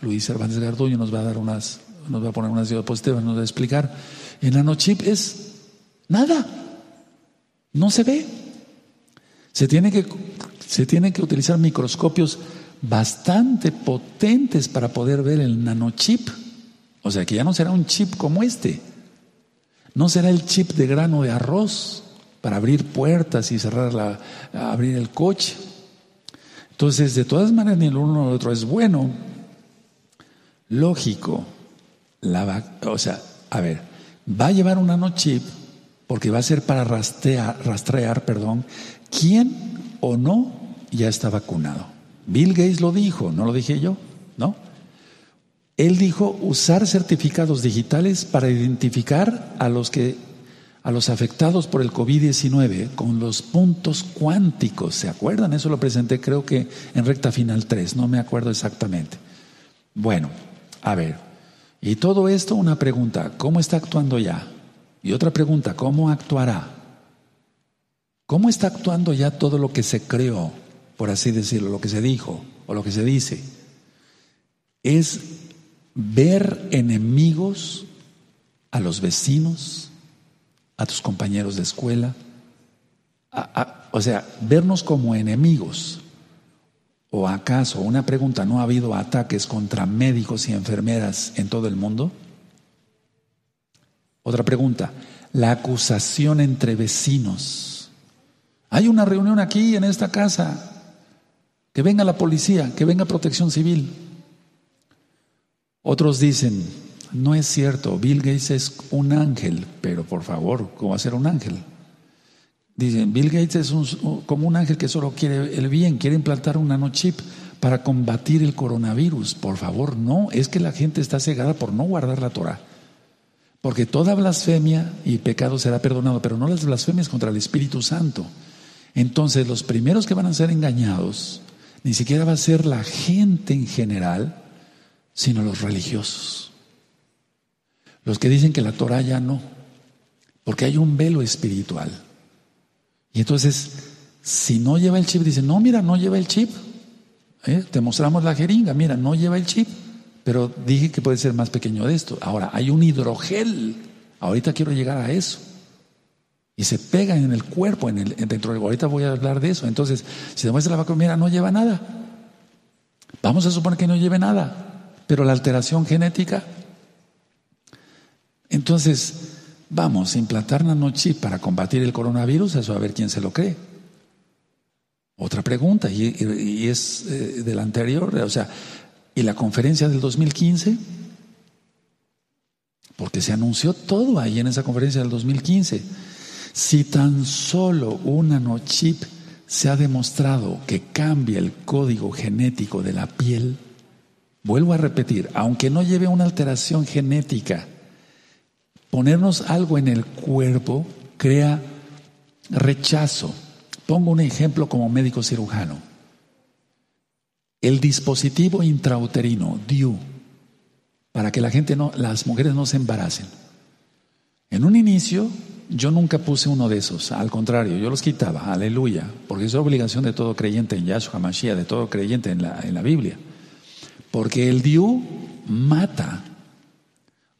Luis Cervantes Garduño nos va a dar unas, nos va a poner unas diapositivas, nos va a explicar. El nanochip es nada, no se ve. Se tiene que, se tienen que utilizar microscopios bastante potentes para poder ver el nanochip. O sea que ya no será un chip como este. No será el chip de grano de arroz para abrir puertas y cerrar la, abrir el coche. Entonces, de todas maneras, ni el uno ni el otro es bueno. Lógico. La, o sea, a ver, va a llevar un nanochip porque va a ser para rastrear, rastrear perdón, quién o no ya está vacunado. Bill Gates lo dijo, no lo dije yo, ¿no? Él dijo usar certificados digitales para identificar a los que a los afectados por el COVID-19 con los puntos cuánticos. ¿Se acuerdan? Eso lo presenté creo que en recta final 3, no me acuerdo exactamente. Bueno, a ver, y todo esto una pregunta, ¿cómo está actuando ya? Y otra pregunta, ¿cómo actuará? ¿Cómo está actuando ya todo lo que se creó, por así decirlo, lo que se dijo o lo que se dice? Es ver enemigos a los vecinos, a tus compañeros de escuela, o sea, vernos como enemigos. ¿O acaso, una pregunta, no ha habido ataques contra médicos y enfermeras en todo el mundo? Otra pregunta, la acusación entre vecinos. Hay una reunión aquí en esta casa. Que venga la policía, que venga protección civil. Otros dicen, no es cierto, Bill Gates es un ángel, pero por favor, ¿cómo va a ser un ángel? Dicen, Bill Gates es como un ángel que solo quiere el bien, quiere implantar un nanochip para combatir el coronavirus. Por favor, no, es que la gente está cegada por no guardar la Torah. Porque toda blasfemia y pecado será perdonado, pero no las blasfemias contra el Espíritu Santo. Entonces, los primeros que van a ser engañados, ni siquiera va a ser la gente en general, sino los religiosos. Los que dicen que la Torah ya no, porque hay un velo espiritual. Y entonces, si no lleva el chip, dicen, no, mira, no lleva el chip. ¿Eh? Te mostramos la jeringa, mira, no lleva el chip. Pero dije que puede ser más pequeño de esto. Ahora, hay un hidrogel. Ahorita quiero llegar a eso. Y se pega en el cuerpo, en el, dentro del... Ahorita voy a hablar de eso. Entonces, si demuestra la vacuna, mira, no lleva nada. Vamos a suponer que no lleve nada. Pero la alteración genética entonces, vamos implantar nanochip para combatir el coronavirus, eso a ver quién se lo cree. Otra pregunta, y, es eh, de la anterior, o sea, ¿y la conferencia del 2015? Porque se anunció todo ahí en esa conferencia del 2015. Si tan solo un nanochip se ha demostrado que cambia el código genético de la piel, vuelvo a repetir, aunque no lleve una alteración genética, Ponernos algo en el cuerpo crea rechazo. Pongo un ejemplo como médico cirujano. el dispositivo intrauterino, DIU, para que la gente no, las mujeres no se embaracen. En un inicio, yo nunca puse uno de esos, al contrario, yo los quitaba, aleluya, porque es obligación de todo creyente en Yahshua Mashiach, de todo creyente en la, en la Biblia. Porque el DIU mata.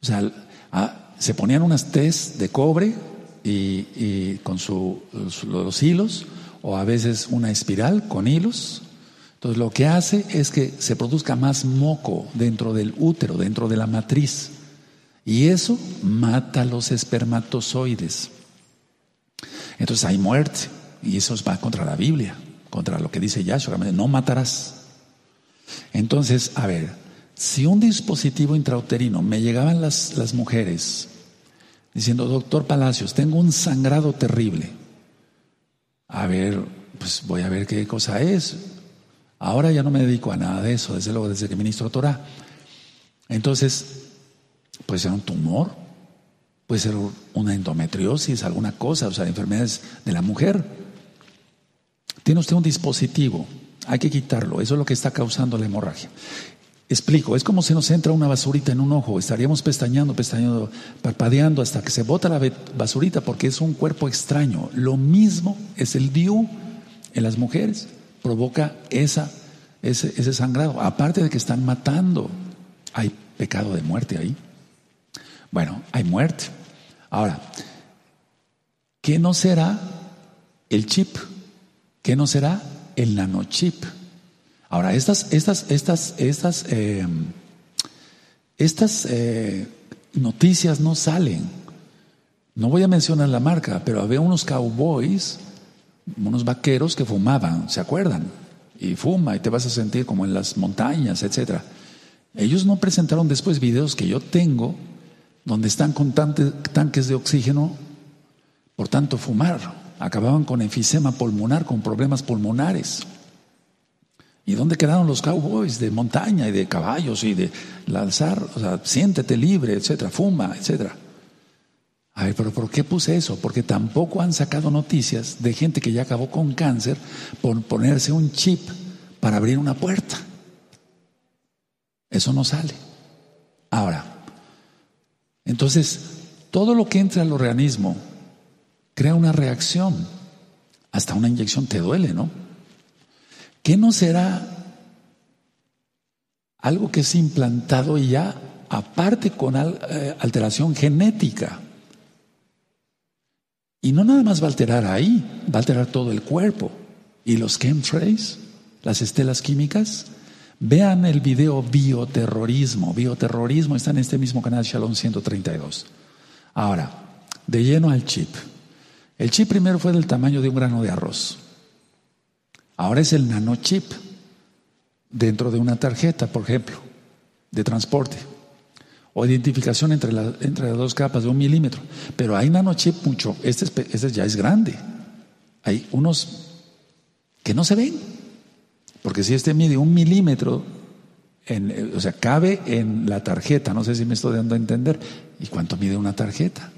O sea, ah, se ponían unas tes de cobre y, con su, los hilos, o a veces una espiral con hilos. Entonces lo que hace es que se produzca más moco dentro del útero, dentro de la matriz. Y eso mata los espermatozoides. Entonces hay muerte. Y eso va contra la Biblia, contra lo que dice Yahshua. No matarás. Entonces, a ver, si un dispositivo intrauterino me llegaban las, las mujeres diciendo, doctor Palacios, tengo un sangrado terrible. A ver, pues voy a ver qué cosa es. Ahora ya no me dedico a nada de eso, desde luego desde que ministro Torah. Entonces, puede ser un tumor, puede ser una endometriosis, alguna cosa, o sea, enfermedades de la mujer. Tiene usted un dispositivo, hay que quitarlo, eso es lo que está causando la hemorragia. Explico, es como si nos entra una basurita en un ojo, estaríamos pestañando, pestañando, parpadeando hasta que se bota la basurita porque es un cuerpo extraño. Lo mismo es el DIU en las mujeres, provoca esa, ese, ese sangrado, aparte de que están matando. Hay pecado de muerte ahí. Bueno, hay muerte. Ahora, ¿qué no será el chip? ¿Qué no será el nanochip? Ahora, estas, estas, estas, estas, eh, estas noticias no salen. No voy a mencionar la marca, pero había unos cowboys, unos vaqueros que fumaban, ¿se acuerdan? Y fuma y te vas a sentir como en las montañas, etcétera. Ellos no presentaron después videos que yo tengo donde están con tanques de oxígeno, por tanto fumar. Acababan con enfisema pulmonar, con problemas pulmonares. ¿Y dónde quedaron los cowboys de montaña y de caballos y de lanzar, o sea, siéntete libre, etcétera, fuma, etcétera? A ver, pero ¿por qué puse eso? Porque tampoco han sacado noticias de gente que ya acabó con cáncer por ponerse un chip para abrir una puerta. Eso no sale. Ahora, entonces, todo lo que entra al organismo crea una reacción. Hasta una inyección te duele, ¿no? ¿Qué no será algo que es implantado y ya aparte con eh, alteración genética? Y no nada más va a alterar ahí, va a alterar todo el cuerpo. ¿Y los chemtrails? ¿Las estelas químicas? Vean el video bioterrorismo. Bioterrorismo está en este mismo canal Shalom 132. Ahora, de lleno al chip. El chip primero fue del tamaño de un grano de arroz. Ahora es el nanochip dentro de una tarjeta, por ejemplo, de transporte. O identificación entre, entre las dos capas de un milímetro. Pero hay nanochip mucho. Este, este ya es grande. Hay unos que no se ven. Porque si este mide un milímetro, en, o sea, cabe en la tarjeta. No sé si me estoy dando a entender. ¿Y cuánto mide una tarjeta?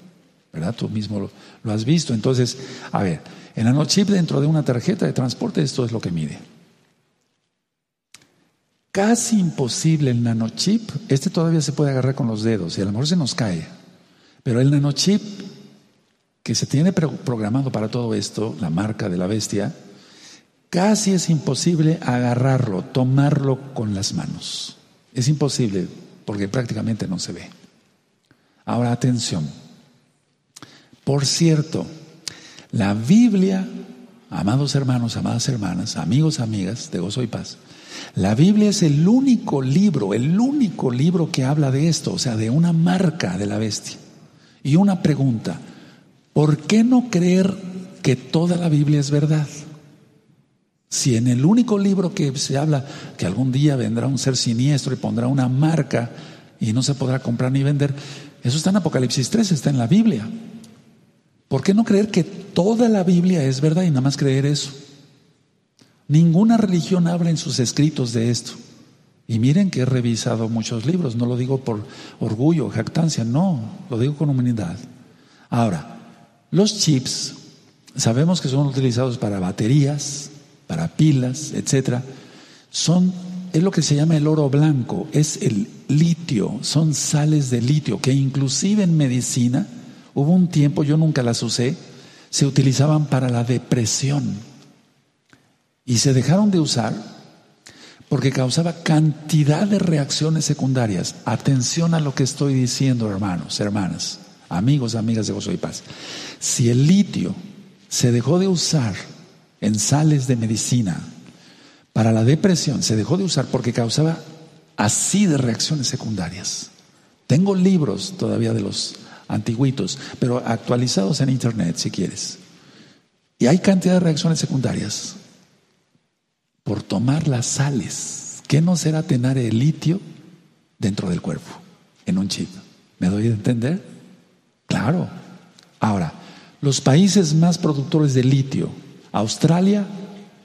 ¿Verdad? Tú mismo lo has visto. Entonces, a ver. El nanochip dentro de una tarjeta de transporte, esto es lo que mide. Casi imposible el nanochip, este todavía se puede agarrar con los dedos y a lo mejor se nos cae, pero el nanochip que se tiene programado para todo esto, la marca de la bestia, casi es imposible agarrarlo, tomarlo con las manos. Es imposible porque prácticamente no se ve. Ahora atención. Por cierto, la Biblia, amados hermanos, amadas hermanas, amigos, amigas de gozo y paz, la Biblia es el único libro, el único libro que habla de esto, o sea, de una marca de la bestia. Y una pregunta, ¿por qué no creer que toda la Biblia es verdad? Si en el único libro que se habla que algún día vendrá un ser siniestro y pondrá una marca y no se podrá comprar ni vender, eso está en Apocalipsis 3, está en la Biblia. ¿Por qué no creer que toda la Biblia es verdad y nada más creer eso? Ninguna religión habla en sus escritos de esto. Y miren que he revisado muchos libros, no lo digo por orgullo, jactancia, no, lo digo con humanidad. Ahora, los chips sabemos que son utilizados para baterías, para pilas, etcétera. Son es lo que se llama el oro blanco, es el litio, son sales de litio que inclusive en medicina hubo un tiempo, yo nunca las usé, se utilizaban para la depresión y se dejaron de usar porque causaba cantidad de reacciones secundarias. Atención a lo que estoy diciendo, hermanos, hermanas, amigos, amigas de Gozo y Paz. Si el litio se dejó de usar en sales de medicina para la depresión, se dejó de usar porque causaba así de reacciones secundarias. Tengo libros todavía de los antiguitos, pero actualizados en internet si quieres. Y hay cantidad de reacciones secundarias por tomar las sales. ¿Qué no será tener el litio dentro del cuerpo, en un chip? ¿Me doy a entender? Claro. Ahora, los países más productores de litio, Australia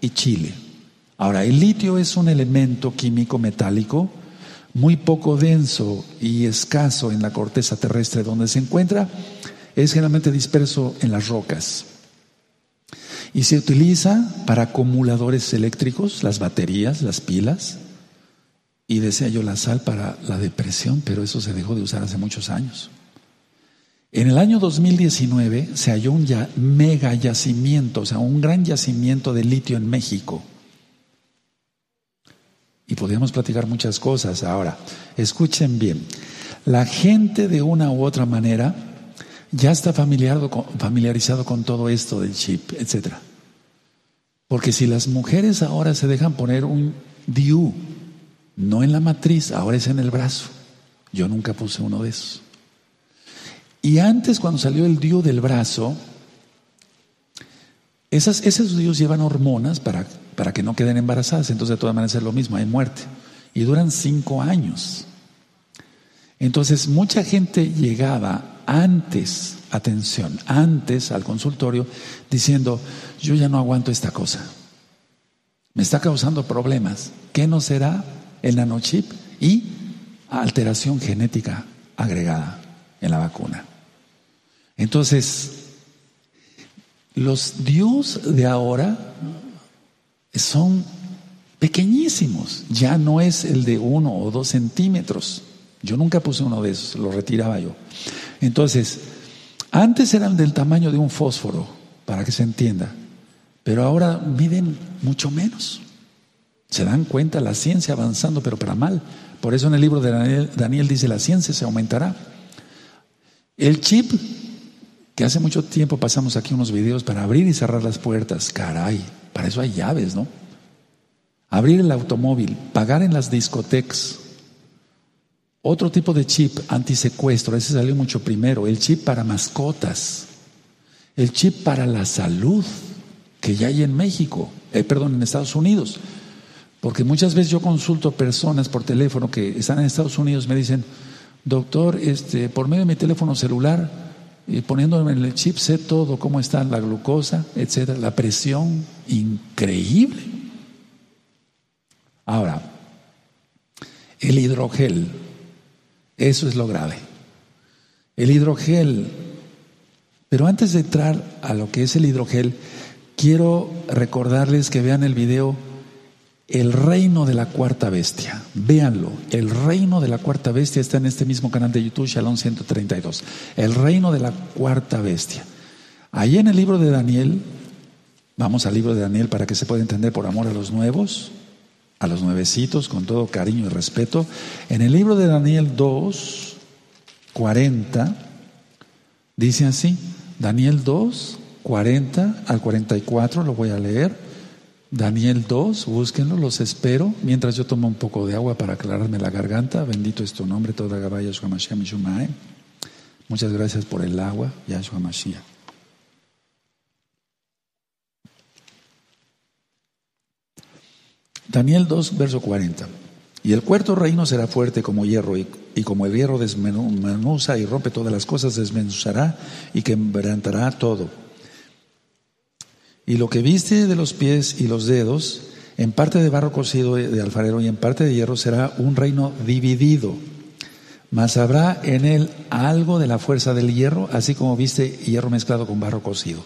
y Chile. Ahora, el litio es un elemento químico metálico muy poco denso y escaso en la corteza terrestre donde se encuentra, es generalmente disperso en las rocas. Y se utiliza para acumuladores eléctricos, las baterías, las pilas. Y decía yo la sal para la depresión, pero eso se dejó de usar hace muchos años. En el año 2019 se halló un mega yacimiento, o sea, un gran yacimiento de litio en México. Y podríamos platicar muchas cosas. Ahora, escuchen bien. La gente de una u otra manera ya está familiarizado con todo esto del chip, etc. Porque si las mujeres ahora se dejan poner un DIU, no en la matriz, ahora es en el brazo. Yo nunca puse uno de esos. Y antes, cuando salió el DIU del brazo, esas, esos DIUs llevan hormonas para, para que no queden embarazadas, entonces de todas maneras es lo mismo, hay muerte. Y duran cinco años. Entonces, mucha gente llegaba antes, atención, antes al consultorio diciendo, yo ya no aguanto esta cosa, me está causando problemas, ¿qué no será el nanochip? Y alteración genética agregada en la vacuna. Entonces, los dios de ahora son pequeñísimos, ya no es el de uno o dos centímetros. Yo nunca puse uno de esos, lo retiraba yo. Entonces, antes eran del tamaño de un fósforo, para que se entienda, pero ahora miden mucho menos. Se dan cuenta la ciencia avanzando, pero para mal. Por eso en el libro de Daniel, dice, la ciencia se aumentará. El chip, que hace mucho tiempo pasamos aquí unos videos para abrir y cerrar las puertas, caray, para eso hay llaves, ¿no? Abrir el automóvil, pagar en las discotecas, otro tipo de chip antisecuestro, ese salió mucho primero, el chip para mascotas, el chip para la salud, que ya hay en México, eh, perdón, en Estados Unidos. Porque muchas veces yo consulto personas por teléfono que están en Estados Unidos, me dicen, doctor, este, por medio de mi teléfono celular, y poniéndome en el chip, sé todo, cómo está la glucosa, etcétera, la presión, increíble. Ahora, el hidrogel, eso es lo grave. El hidrogel. Pero antes de entrar a lo que es el hidrogel, quiero recordarles que vean el video El reino de la cuarta bestia. Véanlo. El reino de la cuarta bestia está en este mismo canal de YouTube, Shalom 132. El reino de la cuarta bestia. Ahí en el libro de Daniel, vamos al libro de Daniel para que se pueda entender por amor a los nuevos a los nuevecitos con todo cariño y respeto. En el libro de Daniel 2, 40, dice así, Daniel 2, 40 al 44, lo voy a leer. Daniel 2, búsquenlo, los espero. Mientras yo tomo un poco de agua para aclararme la garganta, bendito es tu nombre, toda Gabaya Muchas gracias por el agua, Yahshua Mashiach. Daniel 2, verso 40. Y el cuarto reino será fuerte como hierro, y, como el hierro desmenuza y rompe todas las cosas, desmenuzará y quebrantará todo. Y lo que viste de los pies y los dedos, en parte de barro cocido de alfarero y en parte de hierro, será un reino dividido. Mas habrá en él algo de la fuerza del hierro, así como viste hierro mezclado con barro cocido.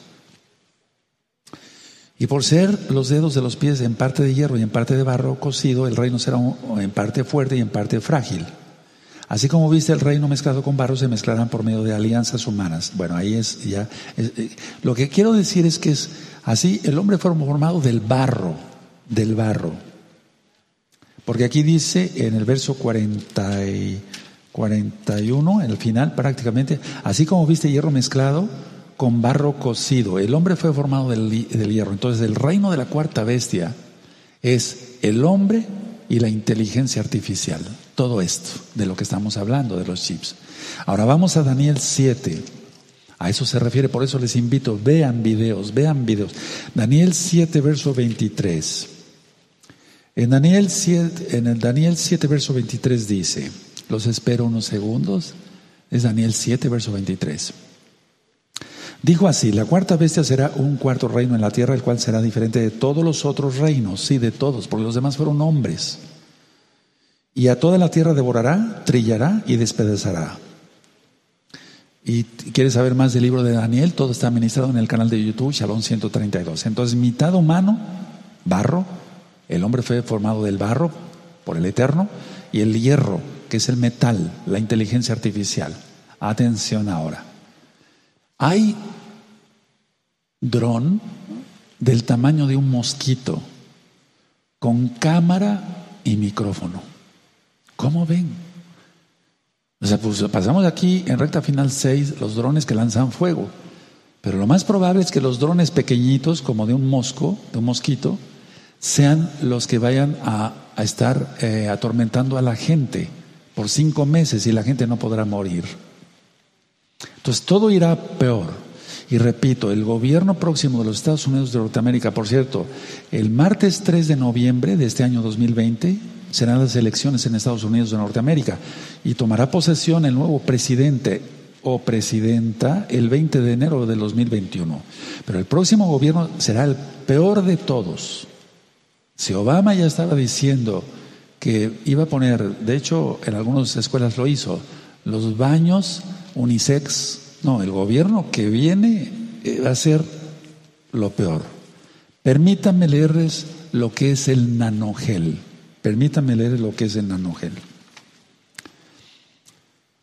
Y por ser los dedos de los pies en parte de hierro y en parte de barro cocido, el reino será en parte fuerte y en parte frágil. Así como viste el reino mezclado con barro, se mezclarán por medio de alianzas humanas. Bueno, ahí es ya. Eh, lo que quiero decir es que es así: el hombre fue formado del barro, del barro. Porque aquí dice en el verso 40 y 41, en el final prácticamente, así como viste hierro mezclado con barro cocido. El hombre fue formado del, hierro. Entonces el reino de la cuarta bestia es el hombre y la inteligencia artificial. Todo esto de lo que estamos hablando, de los chips. Ahora vamos a Daniel 7. A eso se refiere, por eso les invito, vean videos, vean videos. Daniel 7, verso 23. En Daniel 7, en el Daniel 7, verso 23 dice, los espero unos segundos, es Daniel 7, verso 23. Dijo así, la cuarta bestia será un cuarto reino en la tierra, el cual será diferente de todos los otros reinos, sí, de todos, porque los demás fueron hombres. Y a toda la tierra devorará, trillará y despedazará. Y quieres saber más del libro de Daniel, todo está administrado en el canal de YouTube, Shalom 132. Entonces, mitad humano, barro, el hombre fue formado del barro por el Eterno, y el hierro, que es el metal, la inteligencia artificial. Atención ahora. Hay dron del tamaño de un mosquito con cámara y micrófono. ¿Cómo ven? O sea, pues pasamos aquí en recta final 6 los drones que lanzan fuego. Pero lo más probable es que los drones pequeñitos, como de un mosco, de un mosquito, sean los que vayan a, estar eh, atormentando a la gente por cinco meses y la gente no podrá morir. Entonces todo irá peor. Y repito, el gobierno próximo de los Estados Unidos de Norteamérica, por cierto, el martes 3 de noviembre de este año 2020 serán las elecciones en Estados Unidos de Norteamérica y tomará posesión el nuevo presidente o presidenta el 20 de enero de 2021. Pero el próximo gobierno será el peor de todos. Si Obama ya estaba diciendo que iba a poner, de hecho en algunas escuelas lo hizo, los baños unisex. No, el gobierno que viene eh, va a ser lo peor. Permítanme leerles lo que es el nanogel. Permítanme leer lo que es el nanogel.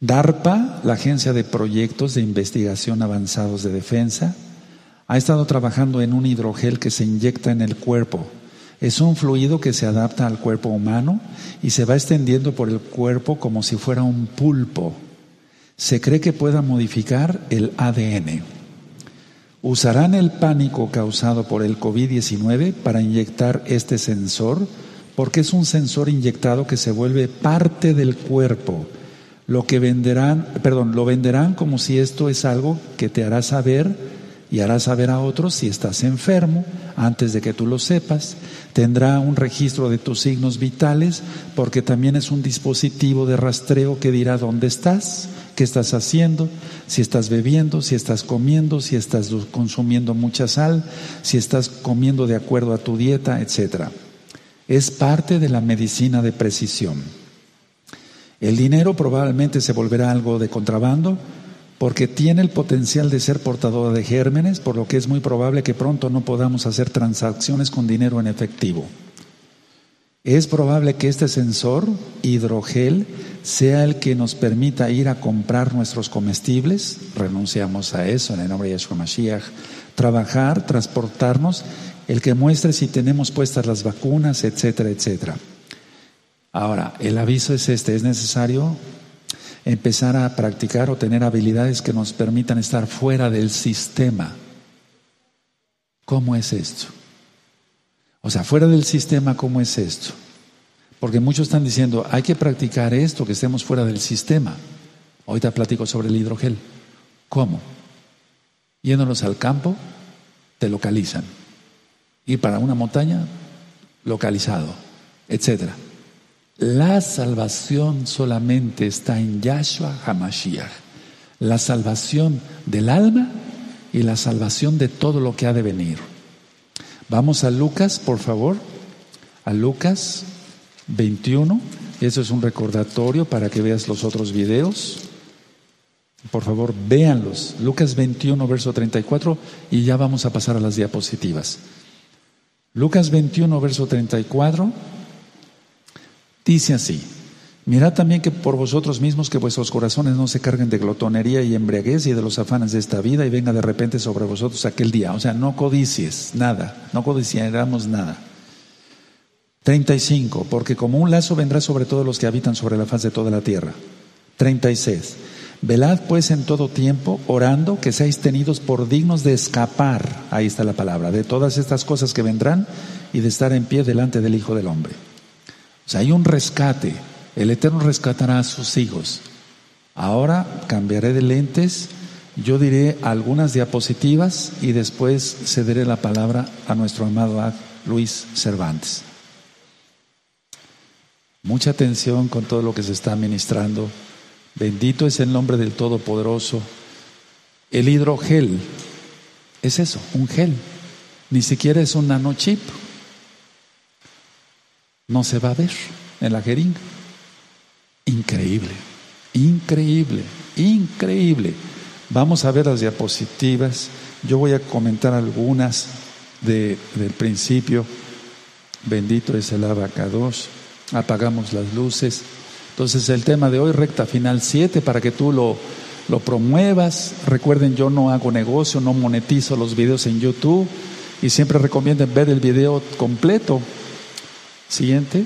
DARPA, la Agencia de Proyectos de Investigación Avanzados de Defensa, ha estado trabajando en un hidrogel que se inyecta en el cuerpo. Es un fluido que se adapta al cuerpo humano y se va extendiendo por el cuerpo como si fuera un pulpo se cree que pueda modificar el ADN. Usarán el pánico causado por el COVID-19 para inyectar este sensor porque es un sensor inyectado que se vuelve parte del cuerpo. Lo que venderán, perdón, lo venderán como si esto es algo que te hará saber y hará saber a otros si estás enfermo antes de que tú lo sepas. Tendrá un registro de tus signos vitales porque también es un dispositivo de rastreo que dirá dónde estás qué estás haciendo, si estás bebiendo, si estás comiendo, si estás consumiendo mucha sal, si estás comiendo de acuerdo a tu dieta, etc. Es parte de la medicina de precisión. El dinero probablemente se volverá algo de contrabando porque tiene el potencial de ser portador de gérmenes, por lo que es muy probable que pronto no podamos hacer transacciones con dinero en efectivo. Es probable que este sensor hidrogel sea el que nos permita ir a comprar nuestros comestibles, renunciamos a eso en el nombre de Yeshua Mashiach, trabajar, transportarnos, el que muestre si tenemos puestas las vacunas, etcétera, etcétera. Ahora, el aviso es este, es necesario empezar a practicar o tener habilidades que nos permitan estar fuera del sistema. ¿Cómo es esto? O sea, fuera del sistema, ¿cómo es esto? Porque muchos están diciendo, hay que practicar esto, que estemos fuera del sistema. Ahorita platico sobre el hidrogel. ¿Cómo? Yéndonos al campo, te localizan. Ir para una montaña, localizado, etc. La salvación solamente está en Yahshua HaMashiach. La salvación del alma y la salvación de todo lo que ha de venir. Vamos a Lucas, por favor. A Lucas 21. Eso es un recordatorio para que veas los otros videos. Por favor, véanlos. Lucas 21, verso 34, y ya vamos a pasar a las diapositivas. Lucas 21, verso 34, dice así. Mirad también que por vosotros mismos que vuestros corazones no se carguen de glotonería y embriaguez y de los afanes de esta vida y venga de repente sobre vosotros aquel día. O sea, no codicies nada, no codiciáramos nada. 35, porque como un lazo vendrá sobre todos los que habitan sobre la faz de toda la tierra. 36, velad pues en todo tiempo, orando que seáis tenidos por dignos de escapar, ahí está la palabra, de todas estas cosas que vendrán y de estar en pie delante del Hijo del Hombre. O sea, hay un rescate el Eterno rescatará a sus hijos. Ahora cambiaré de lentes, yo diré algunas diapositivas y después cederé la palabra a nuestro amado Luis Cervantes. Mucha atención con todo lo que se está ministrando. Bendito es el nombre del Todopoderoso. El hidrogel es eso, un gel. Ni siquiera es un nanochip. No se va a ver en la jeringa. Increíble, increíble, increíble. Vamos a ver las diapositivas. Yo voy a comentar algunas de, del principio. Bendito es el abacados. Apagamos las luces. Entonces el tema de hoy, recta final 7, para que tú lo, lo promuevas. Recuerden, yo no hago negocio, no monetizo los videos en YouTube y siempre recomienden ver el video completo. Siguiente.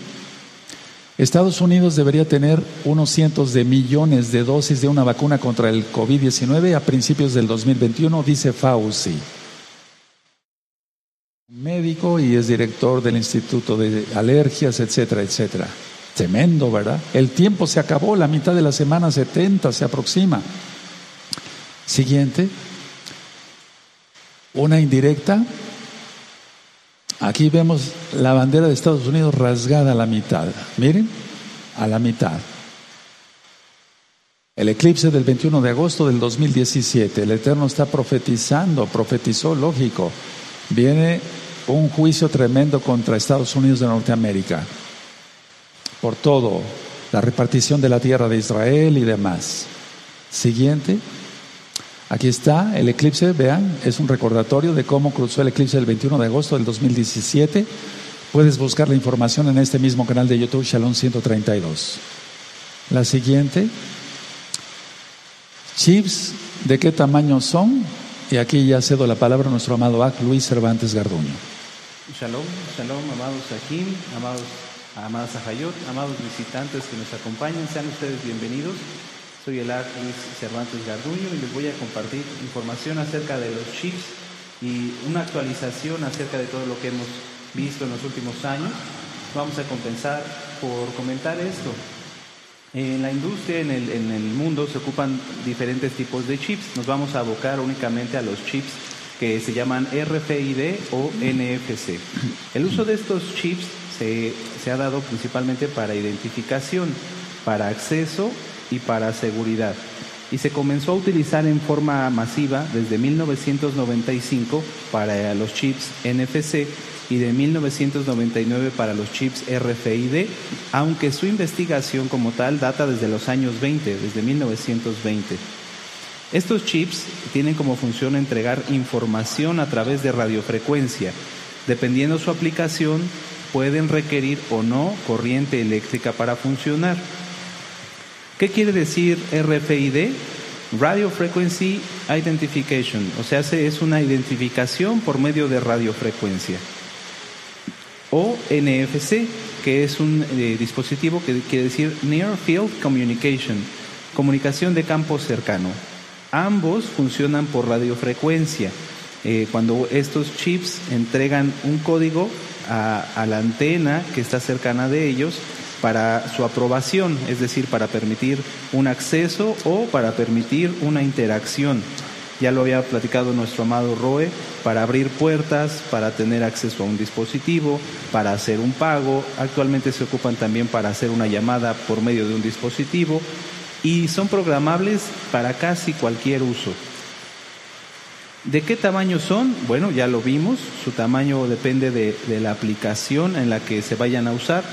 Estados Unidos debería tener unos cientos de millones de dosis de una vacuna contra el COVID-19 a principios del 2021, dice Fauci. Médico y es director del Instituto de Alergias, etcétera, etcétera. Tremendo, ¿verdad? El tiempo se acabó, la mitad de la semana 70 se aproxima. Siguiente. Una indirecta. Aquí vemos la bandera de Estados Unidos rasgada a la mitad. Miren, a la mitad. El eclipse del 21 de agosto del 2017. El Eterno está profetizando, profetizó, lógico. Viene un juicio tremendo contra Estados Unidos de Norteamérica. Por todo, la repartición de la tierra de Israel y demás. Siguiente. Aquí está el eclipse, vean, es un recordatorio de cómo cruzó el eclipse el 21 de agosto del 2017. Puedes buscar la información en este mismo canal de YouTube, Shalom 132. La siguiente, chips, ¿de qué tamaño son? Y aquí ya cedo la palabra a nuestro amado Ac Luis Cervantes Garduño. Shalom, shalom, amados Ajim, amados, amadas Ajayot, amados visitantes que nos acompañan, sean ustedes bienvenidos. Soy el Luis Cervantes Garduño y les voy a compartir información acerca de los chips y una actualización acerca de todo lo que hemos visto en los últimos años. Vamos a compensar por comentar esto. En la industria, en el, en el mundo, se ocupan diferentes tipos de chips. Nos vamos a abocar únicamente a los chips que se llaman RFID o NFC. El uso de estos chips se, se ha dado principalmente para identificación, para acceso y para seguridad. Y se comenzó a utilizar en forma masiva desde 1995 para los chips NFC y de 1999 para los chips RFID, aunque su investigación como tal data desde los años 20, desde 1920. Estos chips tienen como función entregar información a través de radiofrecuencia. Dependiendo su aplicación, pueden requerir o no corriente eléctrica para funcionar. ¿Qué quiere decir RFID? Radio Frequency Identification, o sea, es una identificación por medio de radiofrecuencia. O NFC, que es un eh, dispositivo que quiere decir Near Field Communication, comunicación de campo cercano. Ambos funcionan por radiofrecuencia. Eh, cuando estos chips entregan un código a, a la antena que está cercana de ellos, para su aprobación, es decir, para permitir un acceso o para permitir una interacción. Ya lo había platicado nuestro amado Roe, para abrir puertas, para tener acceso a un dispositivo, para hacer un pago. Actualmente se ocupan también para hacer una llamada por medio de un dispositivo y son programables para casi cualquier uso. ¿De qué tamaño son? Bueno, ya lo vimos, su tamaño depende de, la aplicación en la que se vayan a usar.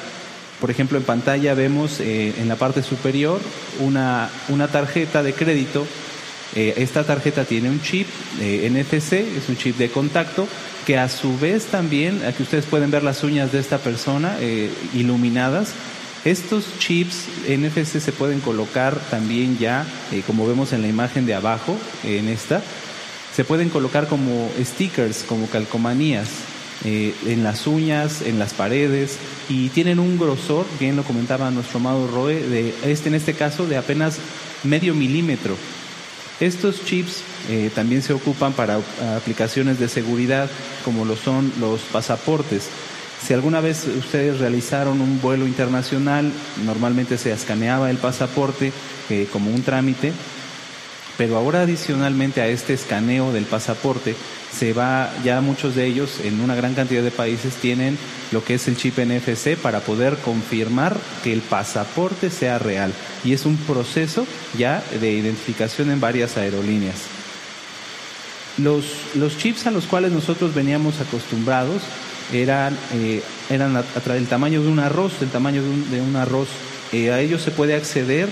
Por ejemplo, en pantalla vemos eh, en la parte superior una, una tarjeta de crédito. Eh, esta tarjeta tiene un chip eh, NFC, es un chip de contacto, que a su vez también, aquí ustedes pueden ver las uñas de esta persona iluminadas, estos chips NFC se pueden colocar también ya, como vemos en la imagen de abajo, en esta, se pueden colocar como stickers, como calcomanías. En las uñas, en las paredes y tienen un grosor, bien lo comentaba nuestro amado Roe, de este en este caso de apenas medio milímetro. Estos chips eh, también se ocupan para aplicaciones de seguridad como lo son los pasaportes. Si alguna vez ustedes realizaron un vuelo internacional, normalmente se escaneaba el pasaporte eh, como un trámite, pero ahora adicionalmente a este escaneo del pasaporte, se va, ya muchos de ellos en una gran cantidad de países tienen lo que es el chip NFC para poder confirmar que el pasaporte sea real. Y es un proceso ya de identificación en varias aerolíneas. Los, los chips a los cuales nosotros veníamos acostumbrados eran, eh, eran a, través del tamaño de un arroz, del tamaño de un, de un arroz. Eh, a ellos se puede acceder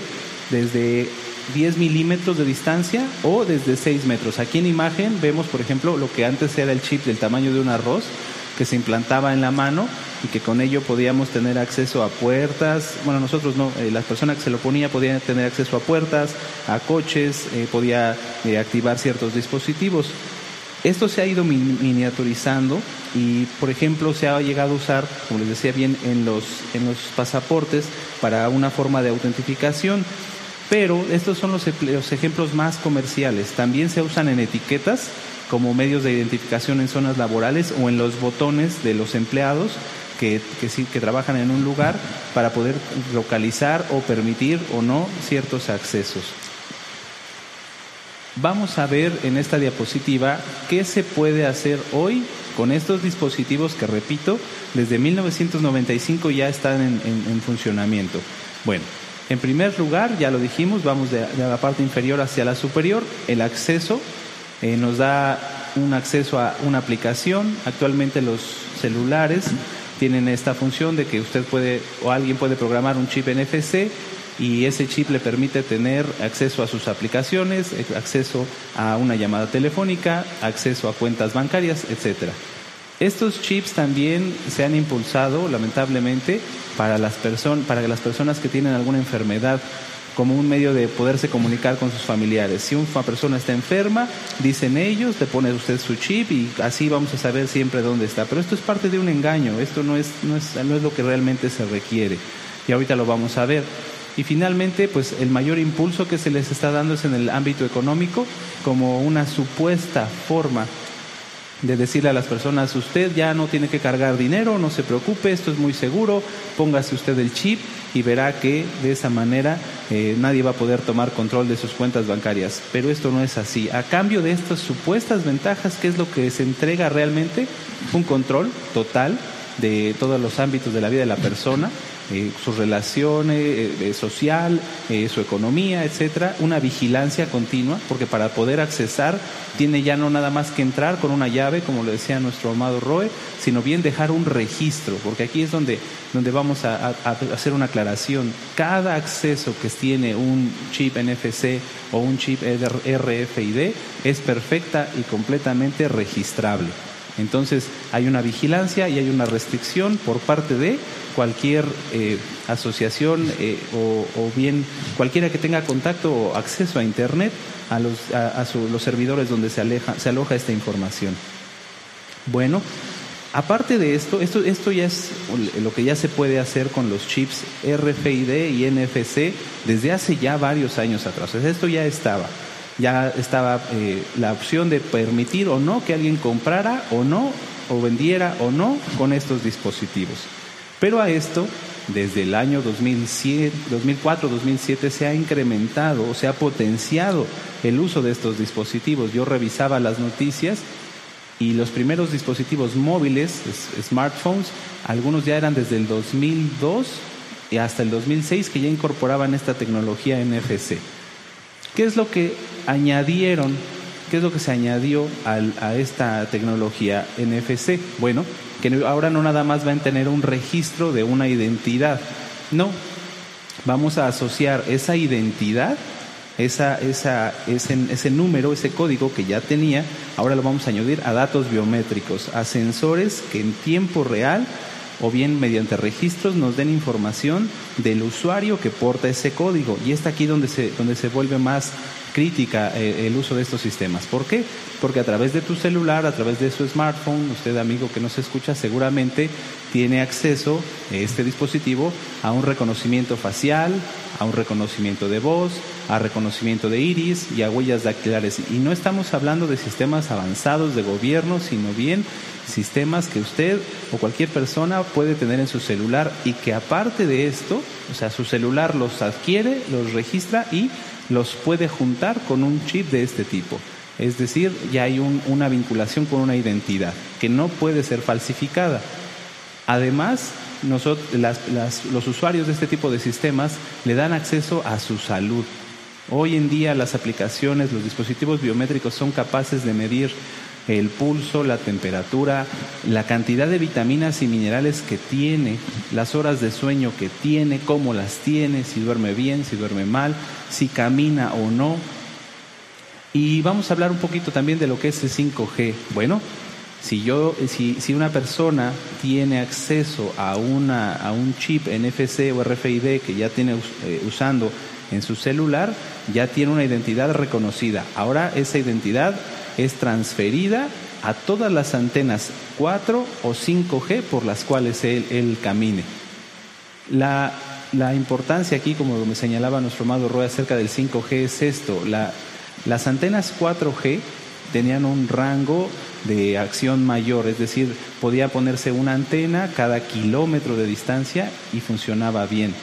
desde 10 milímetros de distancia o desde 6 metros. Aquí en imagen vemos, por ejemplo, lo que antes era el chip del tamaño de un arroz que se implantaba en la mano y que con ello podíamos tener acceso a puertas, bueno, nosotros no, eh, las personas que se lo ponía podían tener acceso a puertas, a coches, eh, podía eh, activar ciertos dispositivos. Esto se ha ido miniaturizando y, por ejemplo, se ha llegado a usar, como les decía bien, en los, en los pasaportes para una forma de autentificación. Pero estos son los, ejemplos más comerciales. También se usan en etiquetas como medios de identificación en zonas laborales o en los botones de los empleados que, que, trabajan en un lugar para poder localizar o permitir o no ciertos accesos. Vamos a ver en esta diapositiva qué se puede hacer hoy con estos dispositivos que, repito, desde 1995 ya están en funcionamiento. Bueno, en primer lugar, ya lo dijimos, vamos de, la parte inferior hacia la superior. El acceso eh, nos da un acceso a una aplicación. Actualmente los celulares tienen esta función de que usted puede o alguien puede programar un chip NFC y ese chip le permite tener acceso a sus aplicaciones, eh, acceso a una llamada telefónica, acceso a cuentas bancarias, etcétera. Estos chips también se han impulsado, lamentablemente, para las, para las personas que tienen alguna enfermedad como un medio de poderse comunicar con sus familiares. Si una persona está enferma, dicen ellos, le pone usted su chip y así vamos a saber siempre dónde está. Pero esto es parte de un engaño, esto no es, no es, no es lo que realmente se requiere. Y ahorita lo vamos a ver. Y finalmente, pues el mayor impulso que se les está dando es en el ámbito económico, como una supuesta forma de decirle a las personas, usted ya no tiene que cargar dinero, no se preocupe, esto es muy seguro, póngase usted el chip y verá que de esa manera eh, nadie va a poder tomar control de sus cuentas bancarias. Pero esto no es así. A cambio de estas supuestas ventajas, ¿qué es lo que se entrega realmente? Un control total de todos los ámbitos de la vida de la persona eh, su relación eh, eh, social, su economía, etcétera, una vigilancia continua, porque para poder accesar tiene ya no nada más que entrar con una llave, como lo decía nuestro amado Roe, sino bien dejar un registro, porque aquí es donde, donde vamos a, hacer una aclaración. Cada acceso que tiene un chip NFC o un chip RFID es perfecta y completamente registrable. Entonces hay una vigilancia y hay una restricción por parte de cualquier eh, asociación eh, o, bien cualquiera que tenga contacto o acceso a Internet a los, los servidores donde se, aleja, se aloja esta información. Bueno, aparte de esto, esto, esto ya es lo que ya se puede hacer con los chips RFID y NFC desde hace ya varios años atrás. Esto ya estaba ya estaba eh, la opción de permitir o no que alguien comprara o no, o vendiera o no con estos dispositivos. Pero a esto, desde el año 2004-2007 se ha incrementado, o se ha potenciado el uso de estos dispositivos. Yo revisaba las noticias y los primeros dispositivos móviles, smartphones, algunos ya eran desde el 2002 y hasta el 2006 que ya incorporaban esta tecnología NFC. ¿Qué es lo que añadieron? ¿Qué es lo que se añadió a esta tecnología NFC? Bueno, que ahora no nada más van a tener un registro de una identidad, no, vamos a asociar esa identidad ese, ese número, ese código que ya tenía, ahora lo vamos a añadir a datos biométricos, a sensores que en tiempo real o bien mediante registros nos den información del usuario que porta ese código. Y está aquí donde se, donde se vuelve más crítica eh, el uso de estos sistemas. ¿Por qué? Porque a través de tu celular, a través de su smartphone, usted amigo que nos escucha seguramente tiene acceso este dispositivo a un reconocimiento facial, a un reconocimiento de voz, a reconocimiento de iris y a huellas dactilares. Y no estamos hablando de sistemas avanzados de gobierno, sino bien sistemas que usted o cualquier persona puede tener en su celular y que aparte de esto, o sea, su celular los adquiere, los registra y los puede juntar con un chip de este tipo. Es decir, ya hay una vinculación con una identidad que no puede ser falsificada. Además, los usuarios de este tipo de sistemas le dan acceso a su salud. Hoy en día las aplicaciones, los dispositivos biométricos son capaces de medir el pulso, la temperatura, la cantidad de vitaminas y minerales que tiene, las horas de sueño que tiene, cómo las tiene, si duerme bien, si duerme mal, si camina o no. Y vamos a hablar un poquito también de lo que es el 5G. Bueno, si, yo, si, si una persona tiene acceso a, una, a un chip NFC o RFID que ya tiene eh, usando en su celular, ya tiene una identidad reconocida. Ahora esa identidad es transferida a todas las antenas 4 o 5G por las cuales él, camine. La, importancia aquí, como me señalaba nuestro amado Roy acerca del 5G, es esto. las antenas 4G tenían un rango de acción mayor, es decir, podía ponerse una antena cada kilómetro de distancia y funcionaba bien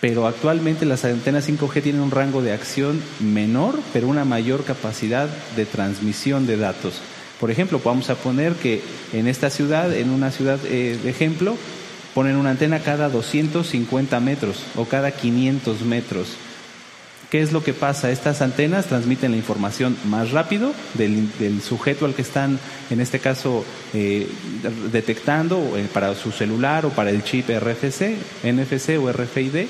pero actualmente las antenas 5G tienen un rango de acción menor, pero una mayor capacidad de transmisión de datos. Por ejemplo, vamos a poner que en esta ciudad, en una ciudad eh, de ejemplo, ponen una antena cada 250 metros o cada 500 metros. ¿Qué es lo que pasa? Estas antenas transmiten la información más rápido del, sujeto al que están, en este caso, eh, detectando eh, para su celular o para el chip RFC, NFC o RFID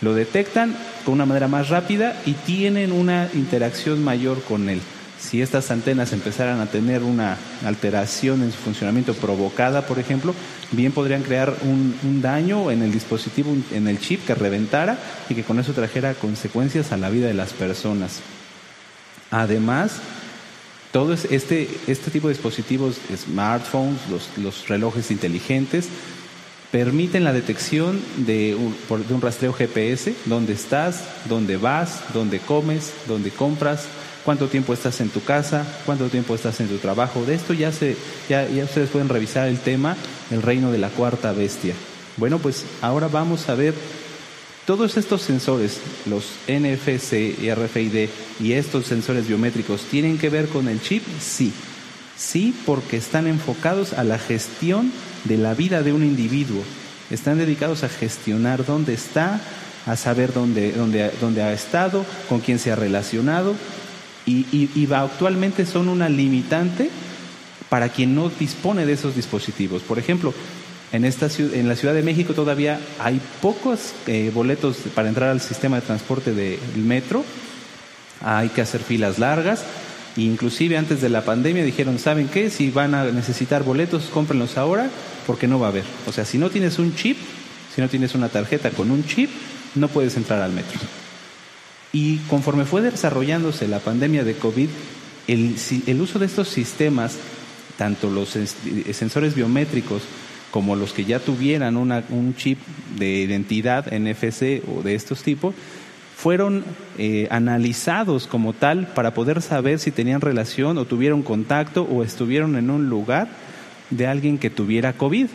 lo detectan con una manera más rápida y tienen una interacción mayor con él. Si estas antenas empezaran a tener una alteración en su funcionamiento provocada, por ejemplo, bien podrían crear un, daño en el dispositivo, en el chip que reventara y que con eso trajera consecuencias a la vida de las personas. Además, todo este, este tipo de dispositivos, smartphones, los relojes inteligentes, permiten la detección de un, rastreo GPS, dónde estás, dónde vas, dónde comes, dónde compras, cuánto tiempo estás en tu casa, cuánto tiempo estás en tu trabajo. De esto ya, se, ya, ustedes pueden revisar el tema, el reino de la cuarta bestia. Bueno, pues ahora vamos a ver todos estos sensores, los NFC RFID y estos sensores biométricos, ¿tienen que ver con el chip? Sí. Sí, porque están enfocados a la gestión de la vida de un individuo. Están dedicados a gestionar dónde está, a saber dónde, dónde, dónde ha estado, con quién se ha relacionado y, y, actualmente son una limitante para quien no dispone de esos dispositivos. Por ejemplo, en, esta, en la Ciudad de México todavía hay pocos eh, boletos para entrar al sistema de transporte del metro, hay que hacer filas largas Inclusive antes de la pandemia dijeron, ¿saben qué? Si van a necesitar boletos, cómprenlos ahora porque no va a haber. O sea, si no tienes un chip, si no tienes una tarjeta con un chip, no puedes entrar al metro. Y conforme fue desarrollándose la pandemia de COVID, el, uso de estos sistemas, tanto los sensores biométricos como los que ya tuvieran una, un chip de identidad NFC o de estos tipos, fueron eh, analizados como tal para poder saber si tenían relación o tuvieron contacto o estuvieron en un lugar de alguien que tuviera COVID.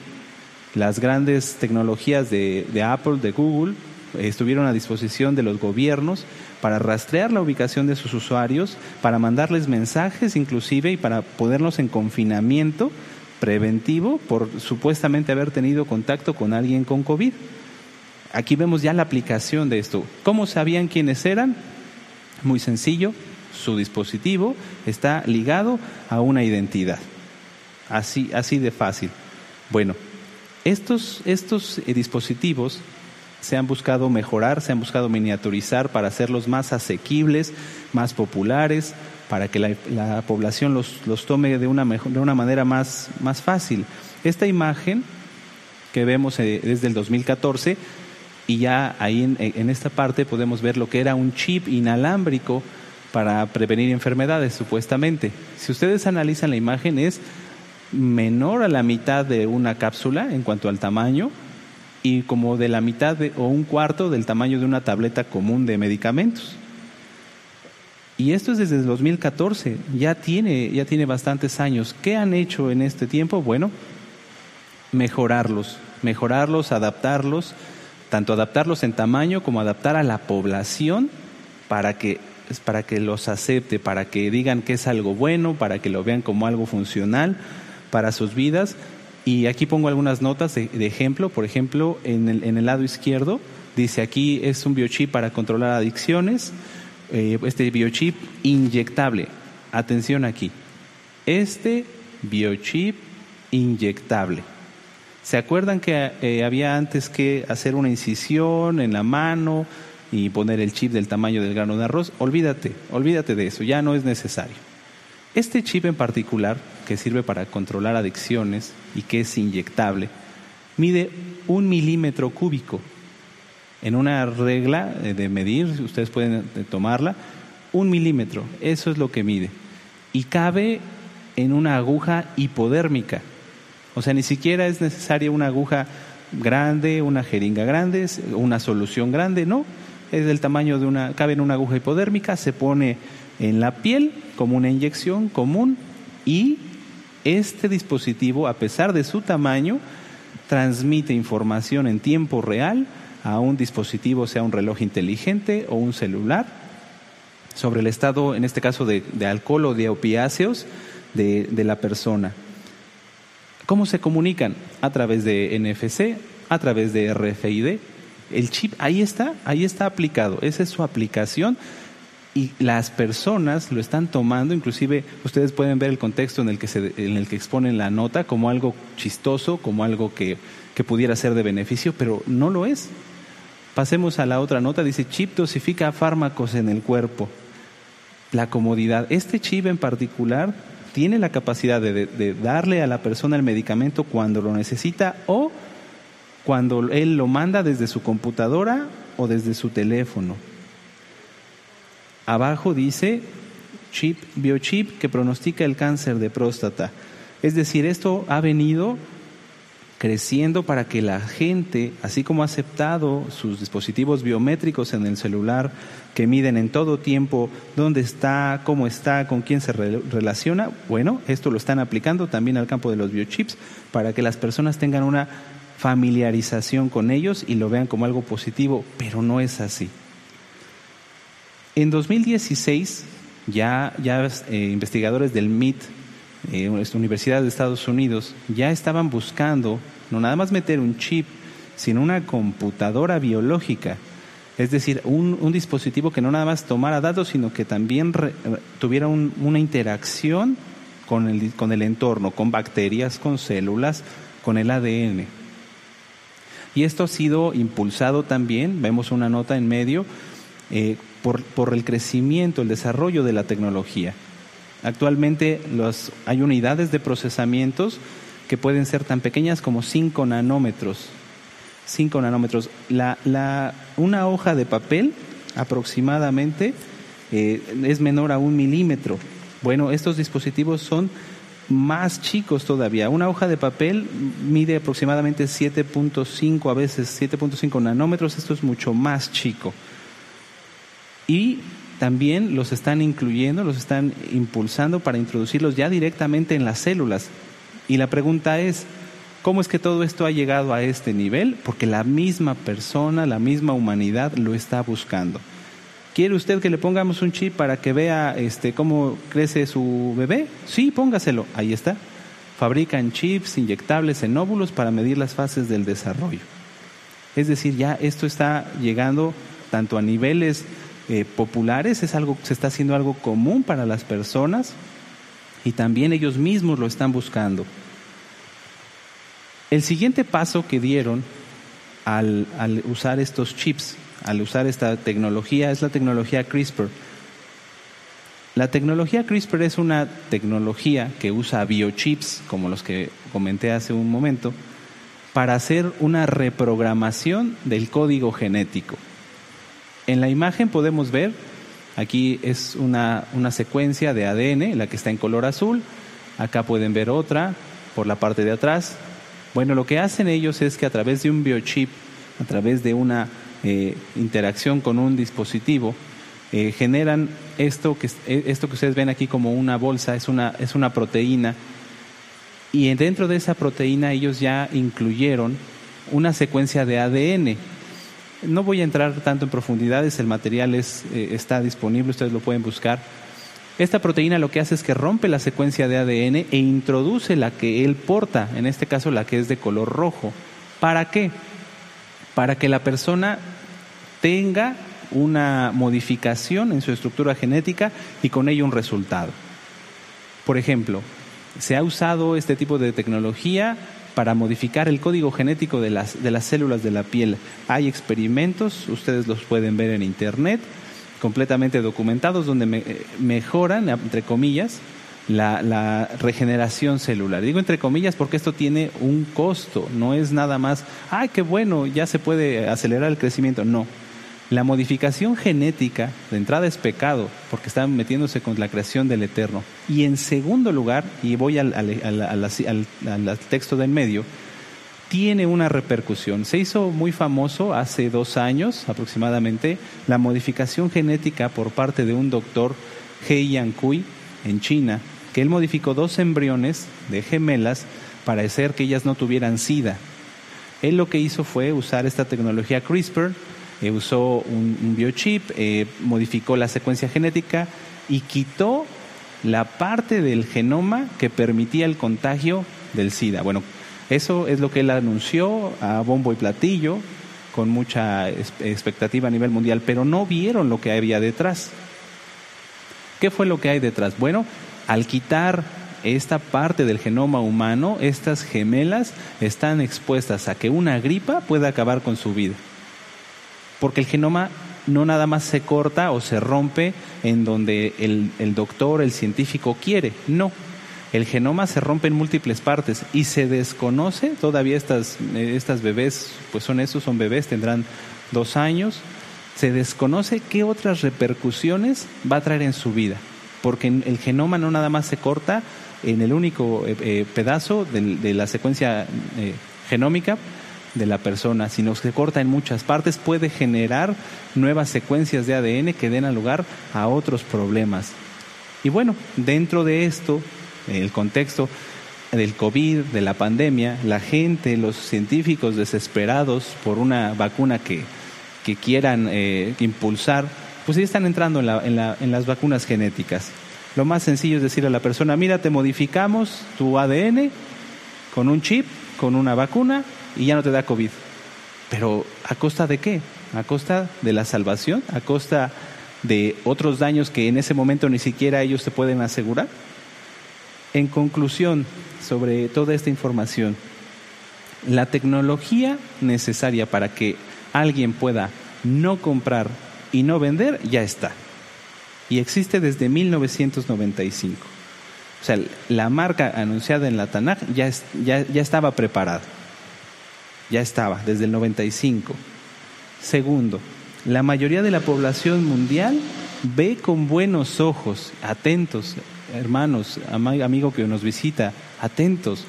Las grandes tecnologías de, Apple, de Google, estuvieron a disposición de los gobiernos para rastrear la ubicación de sus usuarios, para mandarles mensajes inclusive y para ponerlos en confinamiento preventivo por supuestamente haber tenido contacto con alguien con COVID. Aquí vemos ya la aplicación de esto. ¿Cómo sabían quiénes eran? Muy sencillo, su dispositivo está ligado a una identidad. Así, así de fácil. Bueno, estos, estos eh, dispositivos se han buscado mejorar, se han buscado miniaturizar para hacerlos más asequibles, más populares, para que la, población los, tome de una, de una manera más, más fácil. Esta imagen que vemos desde el 2014 y ya ahí en, esta parte podemos ver lo que era un chip inalámbrico para prevenir enfermedades, supuestamente. Si ustedes analizan la imagen, es menor a la mitad de una cápsula en cuanto al tamaño y como de la mitad o un cuarto del tamaño de una tableta común de medicamentos. Y esto es desde el 2014, ya tiene, ya tiene bastantes años. ¿Qué han hecho en este tiempo? Bueno, mejorarlos, mejorarlos, adaptarlos, tanto adaptarlos en tamaño como adaptar a la población para que, para que los acepte, para que digan que es algo bueno, para que lo vean como algo funcional para sus vidas. Y aquí pongo algunas notas de, ejemplo. Por ejemplo, en el, en el lado izquierdo dice aquí es un biochip para controlar adicciones eh, este biochip inyectable. Atención aquí. Este biochip inyectable. ¿Se acuerdan que eh, había antes que hacer una incisión en la mano y poner el chip del tamaño del grano de arroz? Olvídate, olvídate de eso, ya no es necesario. Este chip en particular, que sirve para controlar adicciones y que es inyectable, mide un milímetro cúbico en una regla de medir, ustedes pueden tomarla, un milímetro, eso es lo que mide. Y cabe en una aguja hipodérmica. O sea, ni siquiera es necesaria una aguja grande, una jeringa grande, una solución grande, no. Es del tamaño de una, cabe en una aguja hipodérmica, se pone en la piel como una inyección común y este dispositivo, a pesar de su tamaño, transmite información en tiempo real a un dispositivo, sea un reloj inteligente o un celular, sobre el estado, en este caso, de, alcohol o de opiáceos de, de la persona. ¿Cómo se comunican? A través de NFC, a través de RFID. El chip ahí está, ahí está aplicado. Esa es su aplicación y las personas lo están tomando, inclusive ustedes pueden ver el contexto en el que, se, en el que exponen la nota como algo chistoso, como algo que, que pudiera ser de beneficio, pero no lo es. Pasemos a la otra nota, dice chip dosifica fármacos en el cuerpo. La comodidad. Este chip en particular tiene la capacidad de, darle a la persona el medicamento cuando lo necesita o cuando él lo manda desde su computadora o desde su teléfono. Abajo dice chip, biochip que pronostica el cáncer de próstata. Es decir, esto ha venido creciendo para que la gente, así como ha aceptado sus dispositivos biométricos en el celular, que miden en todo tiempo dónde está, cómo está, con quién se relaciona, bueno, esto lo están aplicando también al campo de los biochips para que las personas tengan una familiarización con ellos y lo vean como algo positivo, pero no es así. En 2016, ya, ya eh, investigadores del MIT, eh, Universidad de Estados Unidos, ya estaban buscando no nada más meter un chip, sino una computadora biológica. Es decir, un, dispositivo que no nada más tomara datos, sino que también tuviera una interacción con el, entorno, con bacterias, con células, con el ADN. Y esto ha sido impulsado también, vemos una nota en medio, eh, por, el crecimiento, el desarrollo de la tecnología. Actualmente hay unidades de procesamientos que pueden ser tan pequeñas como 5 nanómetros. 5 nanómetros. La, la, una hoja de papel aproximadamente eh, es menor a un milímetro. Bueno, estos dispositivos son más chicos todavía. Una hoja de papel mide aproximadamente 7.5, a veces 7.5 nanómetros. Esto es mucho más chico. Y también los están incluyendo, los están impulsando para introducirlos ya directamente en las células. Y la pregunta es, ¿cómo es que todo esto ha llegado a este nivel? Porque la misma persona, la misma humanidad lo está buscando. ¿Quiere usted que le pongamos un chip para que vea este, cómo crece su bebé? Sí, póngaselo. Ahí está. Fabrican chips inyectables en óvulos para medir las fases del desarrollo. Es decir, ya esto está llegando tanto a niveles eh, populares, es algo, se está haciendo algo común para las personas, y también ellos mismos lo están buscando. El siguiente paso que dieron al, usar estos chips, al usar esta tecnología, es la tecnología CRISPR. La tecnología CRISPR es una tecnología que usa biochips, como los que comenté hace un momento, para hacer una reprogramación del código genético. En la imagen podemos ver, aquí es una, una secuencia de ADN, la que está en color azul, acá pueden ver otra por la parte de atrás. Bueno, lo que hacen ellos es que a través de un biochip, a través de una eh, interacción con un dispositivo, eh, generan esto que, eh, esto que ustedes ven aquí como una bolsa, es una, es una proteína, y dentro de esa proteína ellos ya incluyeron una secuencia de ADN. No voy a entrar tanto en profundidades, el material es, está disponible, ustedes lo pueden buscar. Esta proteína lo que hace es que rompe la secuencia de ADN e introduce la que él porta, en este caso la que es de color rojo. ¿Para qué? Para que la persona tenga una modificación en su estructura genética y con ello un resultado. Por ejemplo, se ha usado este tipo de tecnología para modificar el código genético de las, de las células de la piel. Hay experimentos, ustedes los pueden ver en internet, completamente documentados, donde eh, mejoran, entre comillas, la, regeneración celular. Digo entre comillas porque esto tiene un costo, no es nada más, ay, qué bueno, ya se puede acelerar el crecimiento. No, la modificación genética de entrada es pecado porque está metiéndose con la creación del eterno. Y en segundo lugar, y voy al, al, texto del medio, tiene una repercusión. Se hizo muy famoso hace dos años aproximadamente la modificación genética por parte de un doctor He Yankui en China, que él modificó dos embriones de gemelas para hacer que ellas no tuvieran SIDA. Él lo que hizo fue usar esta tecnología CRISPR eh, usó un, biochip, eh, modificó la secuencia genética y quitó la parte del genoma que permitía el contagio del SIDA. Bueno, eso es lo que él anunció a bombo y platillo, con mucha expectativa a nivel mundial, pero no vieron lo que había detrás. ¿Qué fue lo que hay detrás? Bueno, al quitar esta parte del genoma humano, estas gemelas están expuestas a que una gripa pueda acabar con su vida porque el genoma no nada más se corta o se rompe en donde el, doctor, el científico quiere, no. El genoma se rompe en múltiples partes y se desconoce, todavía estas, estas bebés, pues son esos, son bebés, tendrán dos años, se desconoce qué otras repercusiones va a traer en su vida, porque el genoma no nada más se corta en el único eh, eh, pedazo de, la secuencia eh, genómica, de la persona, si no se corta en muchas partes, puede generar nuevas secuencias de ADN que den lugar a otros problemas. Y bueno, dentro de esto, el contexto del COVID, de la pandemia, la gente, los científicos desesperados por una vacuna que, que quieran eh, impulsar, pues ya están entrando en, la, en, la, en las vacunas genéticas. Lo más sencillo es decir a la persona, mira, te modificamos tu ADN con un chip, con una vacuna, y ya no te da COVID. Pero ¿a costa de qué? ¿A costa de la salvación? ¿A costa de otros daños que en ese momento ni siquiera ellos te pueden asegurar? En conclusión, sobre toda esta información, la tecnología necesaria para que alguien pueda no comprar y no vender ya está. Y existe desde 1995. O sea, la marca anunciada en la Tanaj ya, ya, estaba preparada ya estaba desde el 95. Segundo, la mayoría de la población mundial ve con buenos ojos, atentos, hermanos, amigo que nos visita, atentos.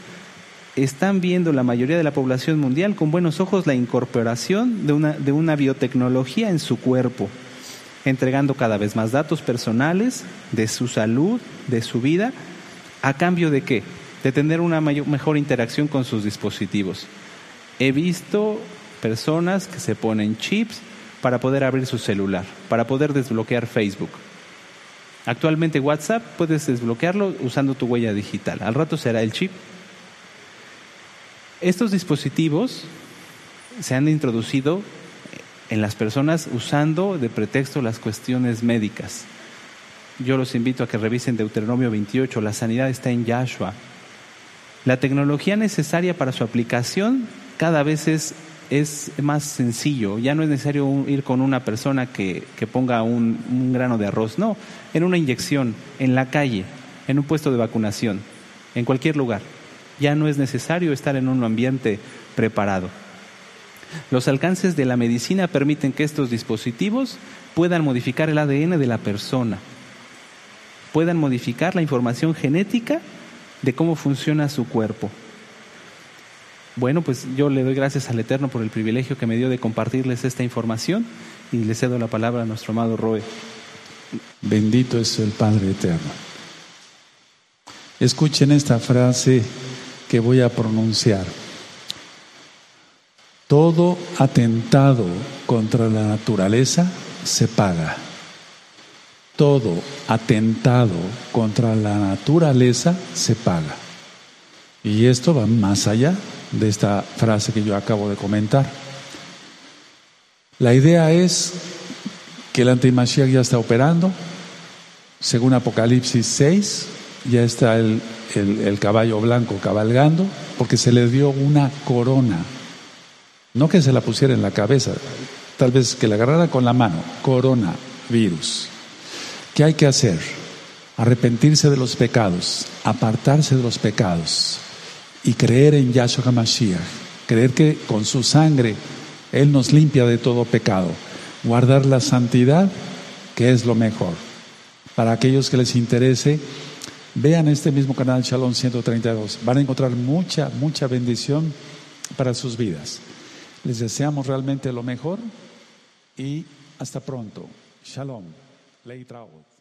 Están viendo la mayoría de la población mundial con buenos ojos la incorporación de una, de una biotecnología en su cuerpo, entregando cada vez más datos personales de su salud, de su vida, a cambio de qué? De tener una mejor interacción con sus dispositivos. He visto personas que se ponen chips para poder abrir su celular, para poder desbloquear Facebook. Actualmente WhatsApp puedes desbloquearlo usando tu huella digital. Al rato será el chip. Estos dispositivos se han introducido en las personas usando de pretexto las cuestiones médicas. Yo los invito a que revisen Deuteronomio 28, la sanidad está en Yahshua. La tecnología necesaria para su aplicación cada vez es es más sencillo, ya no es necesario ir con una persona que, ponga un, un, grano de arroz, no, en una inyección, en la calle, en un puesto de vacunación, en cualquier lugar. Ya no es necesario estar en un ambiente preparado. Los alcances de la medicina permiten que estos dispositivos puedan modificar el ADN de la persona, puedan modificar la información genética de cómo funciona su cuerpo. Bueno, pues yo le doy gracias al Eterno por el privilegio que me dio de compartirles esta información y le cedo la palabra a nuestro amado Roe. Bendito es el Padre Eterno. Escuchen esta frase que voy a pronunciar. Todo atentado contra la naturaleza se paga. Todo atentado contra la naturaleza se paga. Y esto va más allá de esta frase que yo acabo de comentar. La idea es que el antimashiach ya está operando, según Apocalipsis 6, ya está el, el, caballo blanco cabalgando, porque se le dio una corona, no que se la pusiera en la cabeza, tal vez que la agarrara con la mano, corona, virus. ¿Qué hay que hacer? Arrepentirse de los pecados, apartarse de los pecados, y creer en Yahshua HaMashiach, creer que con su sangre Él nos limpia de todo pecado, guardar la santidad, que es lo mejor. Para aquellos que les interese, vean este mismo canal Shalom 132. Van a encontrar mucha, mucha bendición para sus vidas. Les deseamos realmente lo mejor y hasta pronto. Shalom. Leitraud.